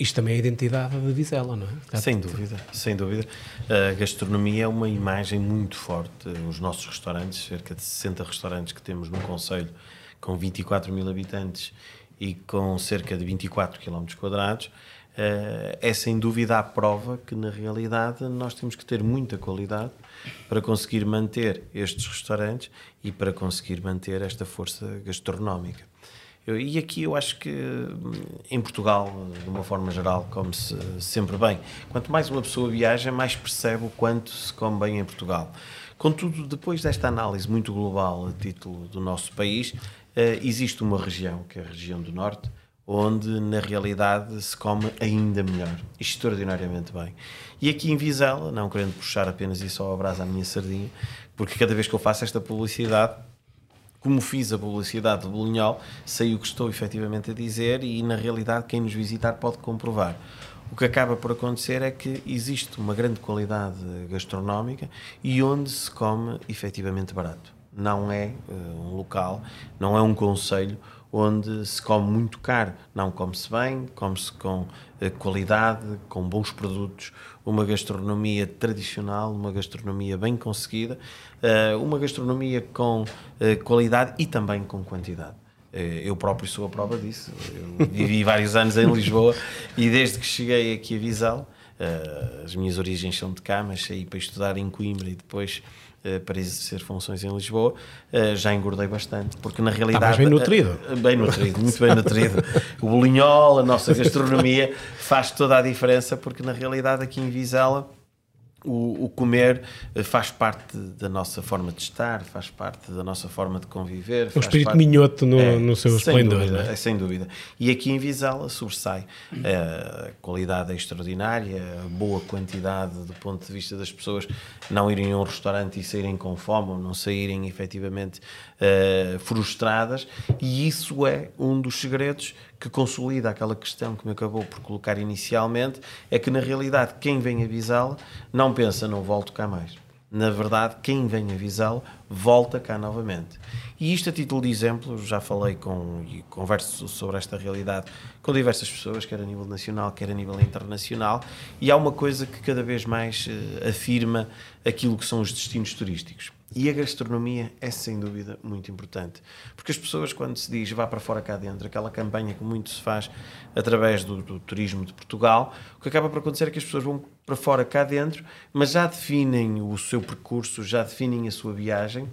isto também é a identidade da Vizela, não é? Sem dúvida, sem dúvida. A gastronomia é uma imagem muito forte. Os nossos restaurantes, cerca de 60 restaurantes que temos no Conselho, com 24 mil habitantes e com cerca de 24 km quadrados, é sem dúvida a prova que, na realidade, nós temos que ter muita qualidade para conseguir manter estes restaurantes e para conseguir manter esta força gastronómica. Eu, e aqui eu acho que em Portugal, de uma forma geral, come-se sempre bem. Quanto mais uma pessoa viaja, mais percebe o quanto se come bem em Portugal. Contudo, depois desta análise muito global a título do nosso país, uh, existe uma região, que é a região do Norte, onde na realidade se come ainda melhor, extraordinariamente bem. E aqui em Vizela, não querendo puxar apenas isso ao abraço à minha sardinha, porque cada vez que eu faço esta publicidade, como fiz a publicidade do Bolinhol, sei o que estou efetivamente a dizer e na realidade quem nos visitar pode comprovar. O que acaba por acontecer é que existe uma grande qualidade gastronómica e onde se come efetivamente barato. Não é uh, um local, não é um conselho onde se come muito caro. Não come-se bem, come-se com uh, qualidade, com bons produtos, uma gastronomia tradicional, uma gastronomia bem conseguida, uh, uma gastronomia com uh, qualidade e também com quantidade. Eu próprio sou a prova disso. Eu vivi (laughs) vários anos em Lisboa e desde que cheguei aqui a Visal, as minhas origens são de cá, mas saí para estudar em Coimbra e depois eh, para exercer funções em Lisboa, eh, já engordei bastante, porque na realidade... bem nutrido. Eh, bem nutrido, muito bem nutrido. (laughs) O bolinhol, a nossa gastronomia faz toda a diferença, porque na realidade aqui em Vizela o, o, comer eh, faz parte da nossa forma de estar, faz parte da nossa forma de conviver. Um espírito parte... minhoto no, é, no seu esplendor. Dúvida, é? é? Sem dúvida. E aqui em Vizela sobressai. A qualidade é extraordinária, a boa quantidade do ponto de vista das pessoas não irem a um restaurante e saírem com fome, ou não saírem efetivamente uh, frustradas, e isso é um dos segredos que consolida aquela questão que me acabou por colocar inicialmente, é que na realidade quem vem avisá-la não pensa, não volto cá mais. Na verdade, quem vem avisá-lo volta cá novamente. E isto a título de exemplo, já falei com e converso sobre esta realidade com diversas pessoas, quer a nível nacional, quer a nível internacional, e há uma coisa que cada vez mais uh, afirma aquilo que são os destinos turísticos. E a gastronomia é sem dúvida muito importante. Porque as pessoas, quando se diz vá para fora cá dentro, aquela campanha que muito se faz através do, do, turismo de Portugal, o que acaba por acontecer é que as pessoas vão para fora cá dentro, mas já definem o seu percurso, já definem a sua viagem,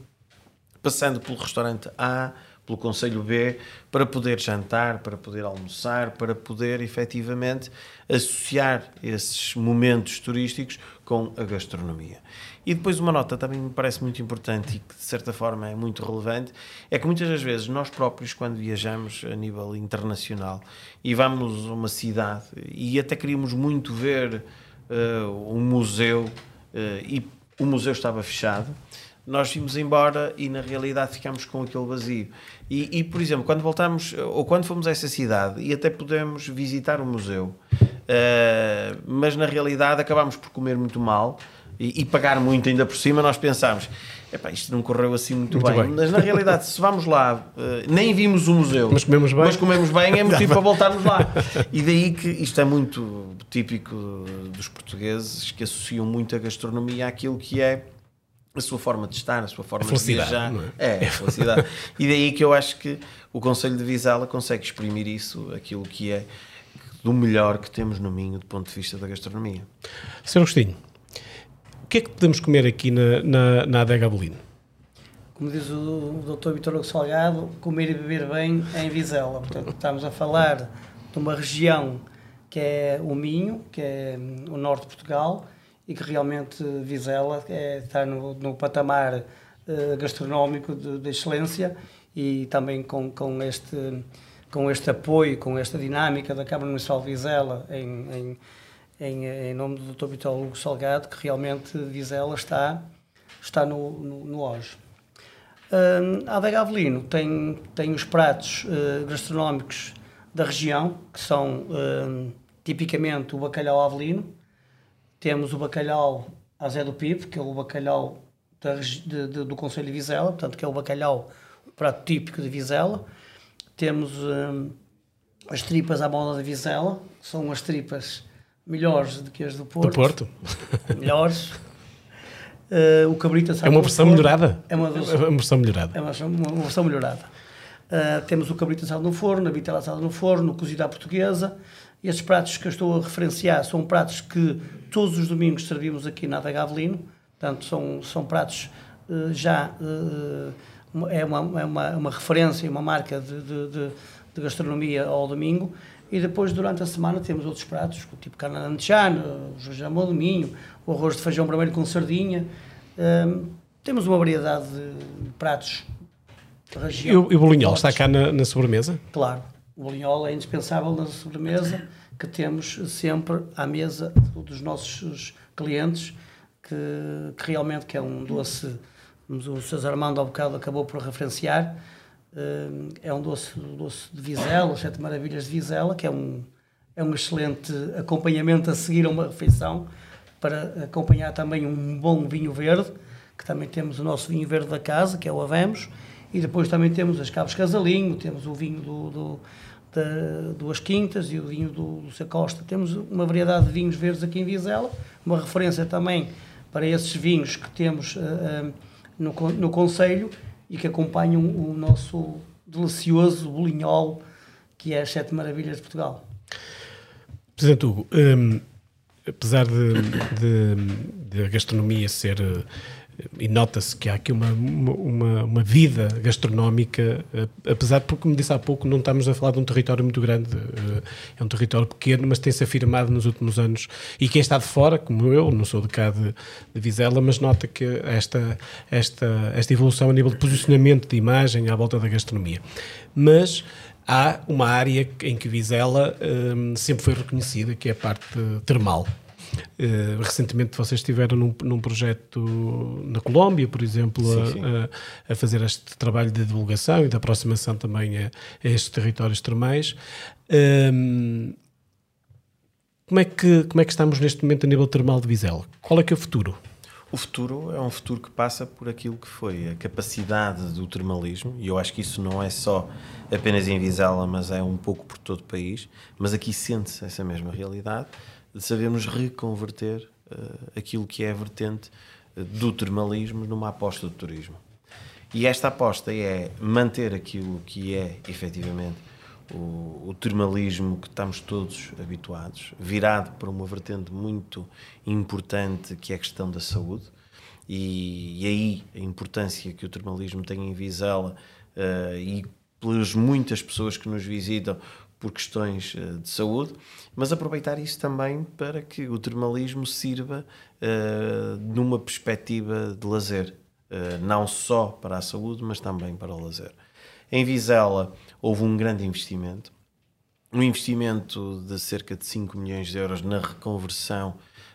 passando pelo restaurante A, pelo Conselho B, para poder jantar, para poder almoçar, para poder efetivamente associar esses momentos turísticos com a gastronomia. E depois uma nota também me parece muito importante e que de certa forma é muito relevante, é que muitas das vezes nós próprios quando viajamos a nível internacional e vamos a uma cidade e até queríamos muito ver uh, um museu uh, e o museu estava fechado, nós fomos embora e na realidade ficámos com aquele vazio. E, e, por exemplo, quando voltamos ou quando fomos a essa cidade e até podemos visitar o museu, uh, mas na realidade acabámos por comer muito mal e, e pagar muito ainda por cima, nós pensámos. Epá, isto não correu assim muito, muito bem. bem. Mas na realidade, se vamos lá, uh, nem vimos o museu, mas comemos bem, mas comemos bem é motivo (laughs) para voltarmos lá. E daí que isto é muito típico dos portugueses que associam muito a gastronomia àquilo que é a sua forma de estar, a sua forma de viajar. É? é, a felicidade. e daí que eu acho que o Conselho de Vizela consegue exprimir isso, aquilo que é do melhor que temos no Minho do ponto de vista da gastronomia. Sr. Agostinho, o que é que podemos comer aqui na, na, na Adega Bolino? Como diz o, o Dr. Vitor Hugo Salgado, comer e beber bem é em Vizela. Portanto, estamos a falar de uma região que é o Minho, que é o norte de Portugal, e que realmente Vizela é, está no, no patamar uh, gastronómico de, de, excelência e também com, com, este, com este apoio, com esta dinâmica da Câmara Municipal de Vizela em, em, em, em nome do Dr. Vitor Hugo Salgado, que realmente Vizela está, está no, no, no. Uh, a Adega Avelino tem, tem os pratos uh, gastronómicos da região, que são uh, tipicamente o bacalhau avelino, temos o bacalhau a Zé do Pipo, que é o bacalhau da, de, de, do Conselho de Vizela, portanto, que é o bacalhau, o prato típico de Vizela. Temos hum, as tripas à moda de Vizela, são as tripas melhores do que as do Porto. Do Porto. Melhores. Uh, (laughs) o cabrito É uma versão melhorada? É uma, versão, é uma versão melhorada. É uma, uma versão melhorada. Uh, temos o cabrito assado no forno, a vitela assada no forno, cozida à portuguesa. Estes pratos que eu estou a referenciar são pratos que todos os domingos servimos aqui na Adega Avelino, portanto são, são pratos uh, já, uh, é, uma, é uma, uma referência, uma marca de, de, de, de, gastronomia ao domingo, e depois durante a semana temos outros pratos, tipo carne alentejana, o jajamão de minho, o arroz de feijão vermelho com sardinha, uh, temos uma variedade de pratos da região. E o, bolinhol está cá na, na sobremesa? Claro. O bolinhol é indispensável na sobremesa que temos sempre à mesa dos nossos clientes, que, que realmente que é um doce, o César Armando há bocado acabou por referenciar, eh, é um doce, doce de Vizela, as Sete Maravilhas de Vizela, que é um, é um excelente acompanhamento a seguir a uma refeição, para acompanhar também um bom vinho verde, que também temos o nosso vinho verde da casa, que é o Avemos, e depois também temos as Cabos Casalinho, temos o vinho do, do da, Duas Quintas e o vinho do Lúcia Costa. Temos uma variedade de vinhos verdes aqui em Vizela, uma referência também para esses vinhos que temos uh, uh, no, no Conselho e que acompanham o nosso delicioso bolinhol, que é as Sete Maravilhas de Portugal. Presidente Hugo, um, apesar de, de, de, a gastronomia ser e nota-se que há aqui uma, uma, uma, vida gastronómica, eh, apesar de, como disse há pouco, não estamos a falar de um território muito grande, eh, é um território pequeno, mas tem-se afirmado nos últimos anos. E quem está de fora, como eu, não sou de cá de, de Vizela, mas nota que esta, esta, esta evolução a nível de posicionamento de imagem à volta da gastronomia. Mas há uma área em que Vizela um, sempre foi reconhecida, que é a parte termal. Uh, recentemente vocês estiveram num, num, projeto na Colômbia, por exemplo, sim, sim. A, a, fazer este trabalho de divulgação e de aproximação também a, a estes territórios termais. Um, como, é que, como é que estamos neste momento a nível termal de Vizela? Qual é que é o futuro? O futuro é um futuro que passa por aquilo que foi a capacidade do termalismo, e eu acho que isso não é só apenas em Vizela, mas é um pouco por todo o país, mas aqui sente-se essa mesma realidade de sabermos reconverter uh, aquilo que é a vertente do termalismo numa aposta do turismo. E esta aposta é manter aquilo que é efetivamente o, o, termalismo que estamos todos habituados, virado para uma vertente muito importante que é a questão da saúde. E, e aí a importância que o termalismo tem em Vizela uh, e pelas muitas pessoas que nos visitam por questões uh, de saúde, mas aproveitar isso também para que o termalismo sirva uh, numa perspectiva de lazer, não só para a saúde, mas também para o lazer. Em Vizela houve um grande investimento, um investimento de cerca de 5 milhões de euros na reconversão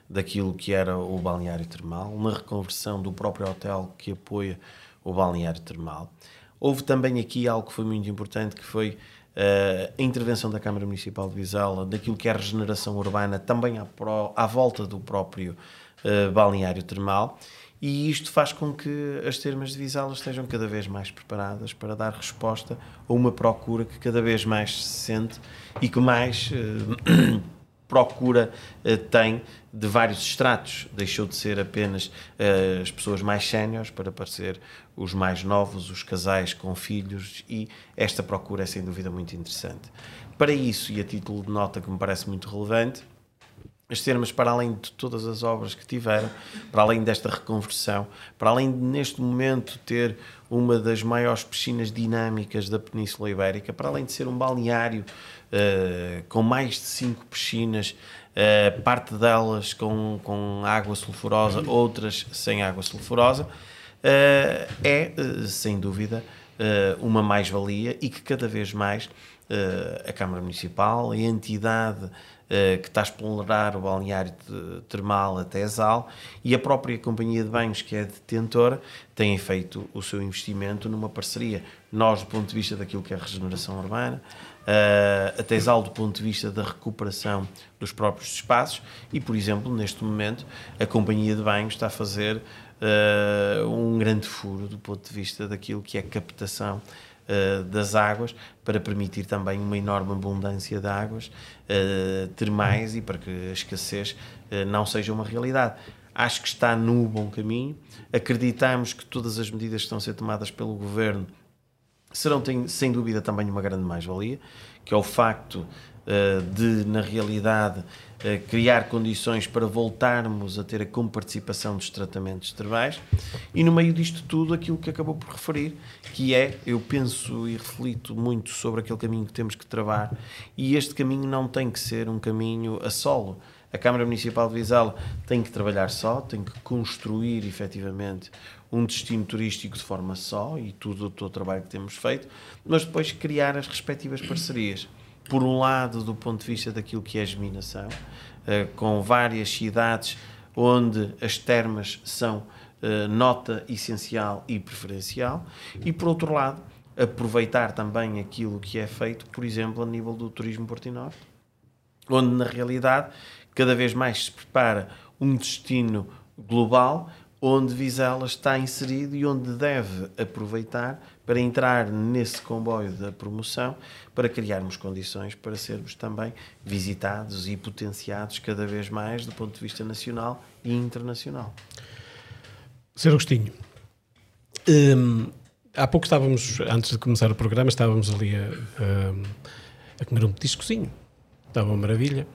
daquilo que era o balneário termal, na reconversão do próprio hotel que apoia o balneário termal. Houve também aqui algo que foi muito importante, que foi uh, a intervenção da Câmara Municipal de Vizela, daquilo que é a regeneração urbana, também à, pro, à volta do próprio uh, balneário termal e isto faz com que as termas de Vizela estejam cada vez mais preparadas para dar resposta a uma procura que cada vez mais se sente e que mais eh, (clears throat) procura eh, tem de vários estratos. Deixou de ser apenas eh, as pessoas mais séniores para parecer os mais novos, os casais com filhos e esta procura é sem dúvida muito interessante. Para isso, e a título de nota que me parece muito relevante, as termas, para além de todas as obras que tiveram, para além desta reconversão, para além de neste momento ter uma das maiores piscinas dinâmicas da Península Ibérica, para além de ser um balneário uh, com mais de cinco piscinas, uh, parte delas com, com água sulfurosa, outras sem água sulfurosa, uh, é, sem dúvida, uma mais-valia e que cada vez mais a Câmara Municipal, a entidade que está a explorar o balneário termal até Azal e a própria companhia de banhos, que é detentora, tem feito o seu investimento numa parceria. Nós, do ponto de vista daquilo que é a regeneração urbana, uh, a Tesal do ponto de vista da recuperação dos próprios espaços e, por exemplo, neste momento, a companhia de banhos está a fazer uh, um grande furo do ponto de vista daquilo que é captação uh, das águas para permitir também uma enorme abundância de águas uh, termais e para que a escassez uh, não seja uma realidade. Acho que está no bom caminho. Acreditamos que todas as medidas que estão a ser tomadas pelo governo serão, sem dúvida, também uma grande mais-valia, que é o facto de, na realidade, criar condições para voltarmos a ter a comparticipação dos tratamentos termais e no meio disto tudo aquilo que acabou por referir, que é, eu penso e reflito muito sobre aquele caminho que temos que travar e este caminho não tem que ser um caminho a solo. A Câmara Municipal de Vizela tem que trabalhar só, tem que construir efetivamente um destino turístico de forma só e tudo o trabalho que temos feito, mas depois criar as respectivas parcerias por um lado, do ponto de vista daquilo que é a geminação, uh, com várias cidades onde as termas são uh, nota essencial e preferencial, e por outro lado, aproveitar também aquilo que é feito, por exemplo, a nível do turismo portinorte, onde na realidade cada vez mais se prepara um destino global onde Vizela está inserido e onde deve aproveitar para entrar nesse comboio da promoção para criarmos condições para sermos também visitados e potenciados cada vez mais do ponto de vista nacional e internacional. Sr. Agostinho, hum, há pouco estávamos, antes de começar o programa, estávamos ali a, a, a comer um petiscozinho. Estava uma maravilha.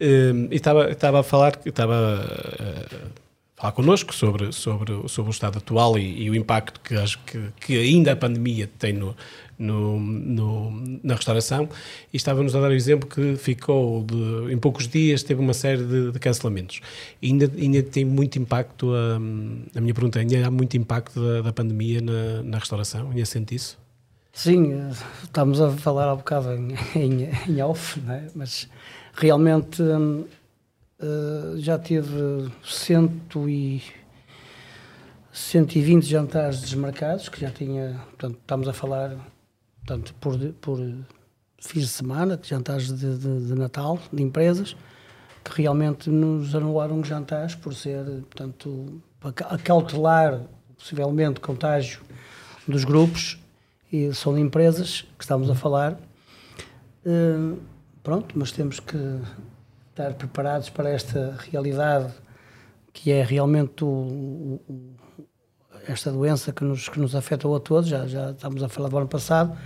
Hum, e estava, estava a falar, estava a, falar connosco sobre, sobre, sobre o estado atual e, e o impacto que, acho que, que ainda a pandemia tem no, no, no, na restauração e estava-nos a dar o exemplo que ficou, de, em poucos dias, teve uma série de, de cancelamentos. E ainda, ainda tem muito impacto, a, a minha pergunta é, ainda há muito impacto da, da pandemia na, na restauração? Ainda sente isso? Sim, estamos a falar há um bocado em, (laughs) em, em off, é? mas realmente... Uh, já teve cento e 120 jantares desmarcados, que já tinha, portanto, estamos a falar portanto, por, por fins de semana, jantares de, de, de, Natal, de empresas, que realmente nos anularam jantares por ser, portanto, acautelar possivelmente contágio dos grupos, e são de empresas que estamos a falar. Uh, pronto, mas temos que estar preparados para esta realidade que é realmente o, o, esta doença que nos, que nos afetou a todos, já, já estamos a falar do ano passado,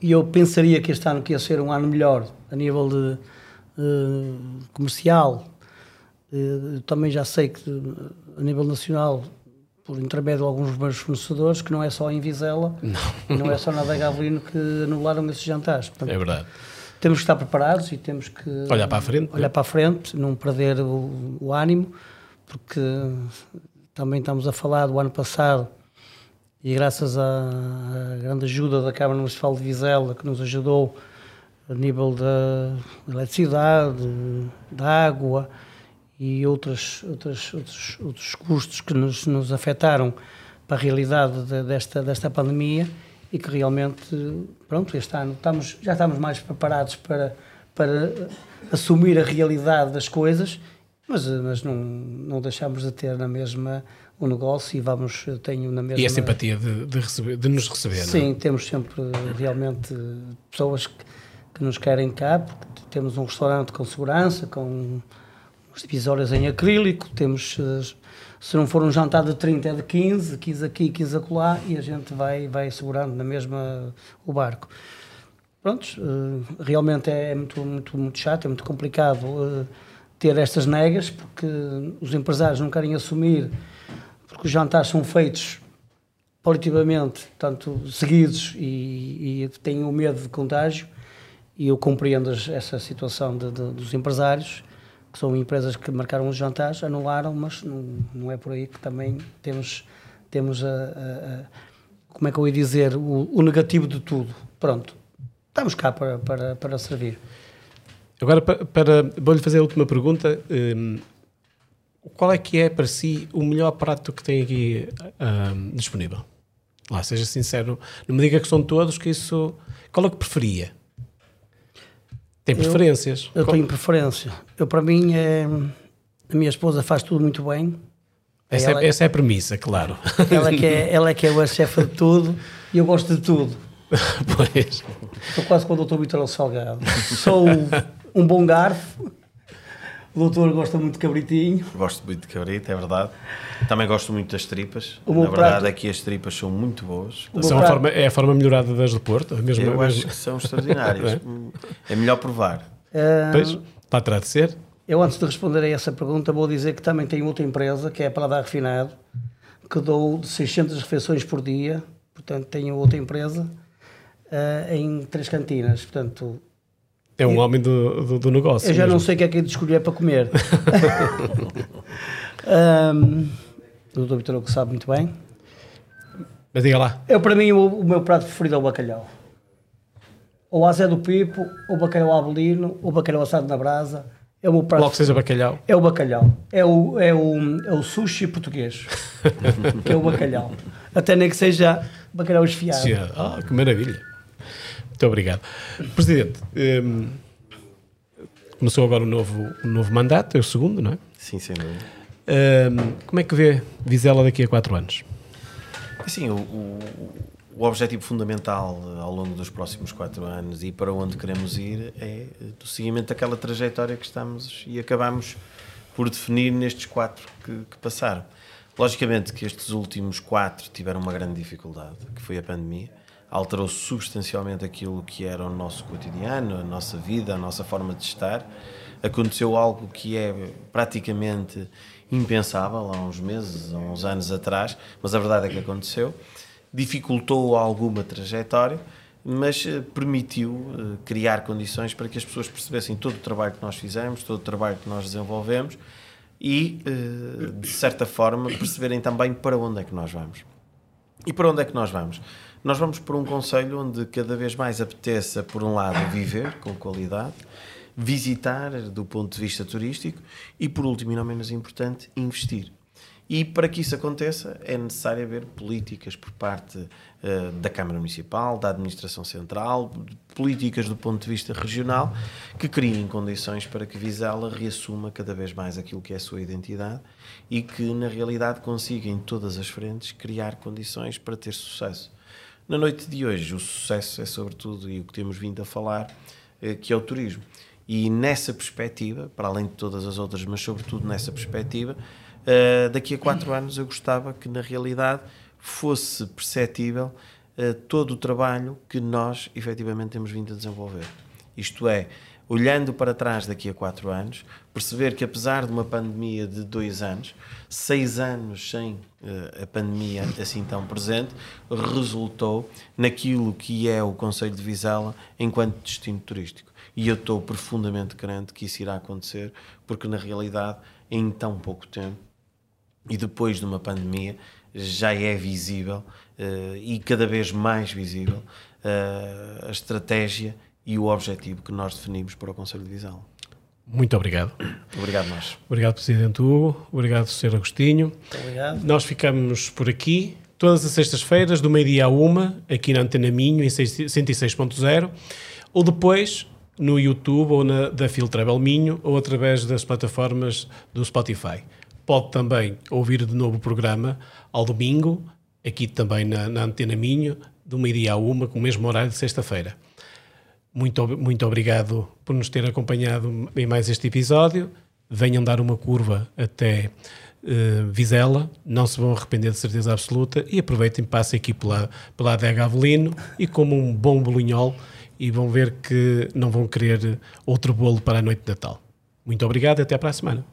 e eu pensaria que este ano que ia ser um ano melhor a nível de uh, comercial. Uh, também já sei que a nível nacional, por intermédio de alguns meus fornecedores, que não é só em Vizela, não, não é só na Adega Avelino que anularam esses jantares. Portanto, é verdade. Temos que estar preparados e temos que olhar para a frente, olhar para a frente, não perder o, o ânimo, porque também estamos a falar do ano passado e graças à, grande ajuda da Câmara Municipal de Vizela, que nos ajudou a nível da eletricidade, da água e outras, outras, outros, outros custos que nos, nos afetaram para a realidade de, desta, desta pandemia e que realmente, pronto, este ano estamos, já estamos mais preparados para, para assumir a realidade das coisas, mas, mas não, não deixamos de ter na mesma o negócio e vamos, tenho na mesma... E a simpatia de, de, receber, de nos receber, Sim, não? temos sempre realmente pessoas que, que nos querem cá, porque temos um restaurante com segurança, com umas divisórias em acrílico, temos, se não for um jantar de 30 é de 15, 15 aqui, 15 acolá, e a gente vai, vai segurando na mesma o barco. Prontos, realmente é muito, muito, muito chato, é muito complicado ter estas negas, porque os empresários não querem assumir porque os jantares são feitos politivamente, tanto seguidos e, e têm o medo de contágio e eu compreendo essa situação de, de, dos empresários que são empresas que marcaram os jantares, anularam, mas não, não é por aí que também temos temos a, a, a como é que eu ia dizer o, o, negativo de tudo. Pronto, estamos cá para, para, para servir. Agora, para, para vou-lhe fazer a última pergunta. Um, qual é que é para si o melhor prato que tem aqui um, disponível? Lá, seja sincero, não me diga que são todos, que isso. Qual é que preferia? Tem preferências? Eu, eu tenho preferência. Eu, para mim, é, a minha esposa faz tudo muito bem. Essa, ela, é, essa é a premissa, claro. Ela que é, ela que é o chefe de tudo e eu gosto de tudo. (laughs) pois. Estou quase com o doutor Vitor Salgado. Sou um bom garfo o doutor gosta muito de cabritinho. Gosto muito de cabrito, é verdade. Também gosto muito das tripas. Na verdade prato... é que as tripas são muito boas. São a forma, é a forma melhorada das do Porto? A mesma, Eu acho que são extraordinárias. (laughs) é? é melhor provar. Uh, pois, para trás de ser. Eu, antes de responder a essa pergunta, vou dizer que também tenho outra empresa, que é a Paladar Refinado, que dou de 600 refeições por dia. Portanto, tenho outra empresa uh, em três cantinas. Portanto, é um homem do, do, do negócio. Eu já mesmo. não sei o que é que é de escolher para comer. (laughs) um, o doutor Vitor que sabe muito bem. Mas diga lá. Eu, para mim, o, o meu prato preferido é o bacalhau. Ou Zé do Pipo, ou bacalhau abelino, ou bacalhau assado na brasa. É o meu prato Logo que seja bacalhau. É o bacalhau. É o, é o, é o sushi português. (laughs) que é o bacalhau. Até nem que seja bacalhau esfiado. Ah, que maravilha. Muito obrigado. Presidente, um, começou agora o um novo, um novo mandato, é o segundo, não é? Sim, sem dúvida. Um, como é que vê Vizela daqui a quatro anos? Sim, o, o, o, objetivo fundamental ao longo dos próximos quatro anos e para onde queremos ir é o seguimento daquela trajetória que estamos e acabamos por definir nestes quatro que, que passaram. Logicamente que estes últimos quatro tiveram uma grande dificuldade, que foi a pandemia alterou substancialmente aquilo que era o nosso cotidiano, a nossa vida, a nossa forma de estar. Aconteceu algo que é praticamente impensável há uns meses, há uns anos atrás, mas a verdade é que aconteceu. Dificultou alguma trajetória, mas eh, permitiu eh, criar condições para que as pessoas percebessem todo o trabalho que nós fizemos, todo o trabalho que nós desenvolvemos e, eh, de certa forma, perceberem também para onde é que nós vamos. E para onde é que nós vamos? Nós vamos por um conselho onde cada vez mais apeteça, por um lado, viver com qualidade, visitar do ponto de vista turístico e, por último e não menos importante, investir. E para que isso aconteça é necessário haver políticas por parte uh, da Câmara Municipal, da Administração Central, políticas do ponto de vista regional, que criem condições para que Vizela reassuma cada vez mais aquilo que é a sua identidade e que, na realidade, consiga em todas as frentes criar condições para ter sucesso. Na noite de hoje, o sucesso é sobretudo, e o que temos vindo a falar, eh, que é o turismo. E nessa perspectiva, para além de todas as outras, mas sobretudo nessa perspectiva, uh, daqui a quatro anos eu gostava que na realidade fosse perceptível uh, todo o trabalho que nós efetivamente temos vindo a desenvolver. Isto é, olhando para trás daqui a quatro anos, perceber que apesar de uma pandemia de dois anos, seis anos sem uh, a pandemia assim tão presente, resultou naquilo que é o Conselho de Vizela enquanto destino turístico. E eu estou profundamente crente que isso irá acontecer, porque na realidade, em tão pouco tempo, e depois de uma pandemia, já é visível uh, e cada vez mais visível uh, a estratégia e o objetivo que nós definimos para o Conselho de Visão. Muito obrigado. Obrigado, nós. Obrigado, Presidente Hugo. Obrigado, Sr. Agostinho. Muito obrigado. Nós ficamos por aqui todas as sextas-feiras, do meio-dia à uma, aqui na Antena Minho, em 106.0, ou depois no YouTube ou na, da Fil Travel Minho, ou através das plataformas do Spotify. Pode também ouvir de novo o programa ao domingo, aqui também na, na Antena Minho, do meio-dia à uma, com o mesmo horário de sexta-feira. Muito, muito obrigado por nos ter acompanhado em mais este episódio. Venham dar uma curva até uh, Vizela, não se vão arrepender de certeza absoluta e aproveitem, passem aqui pela, pela adega Avelino e como um bom bolinhol e vão ver que não vão querer outro bolo para a noite de Natal. Muito obrigado e até para a semana.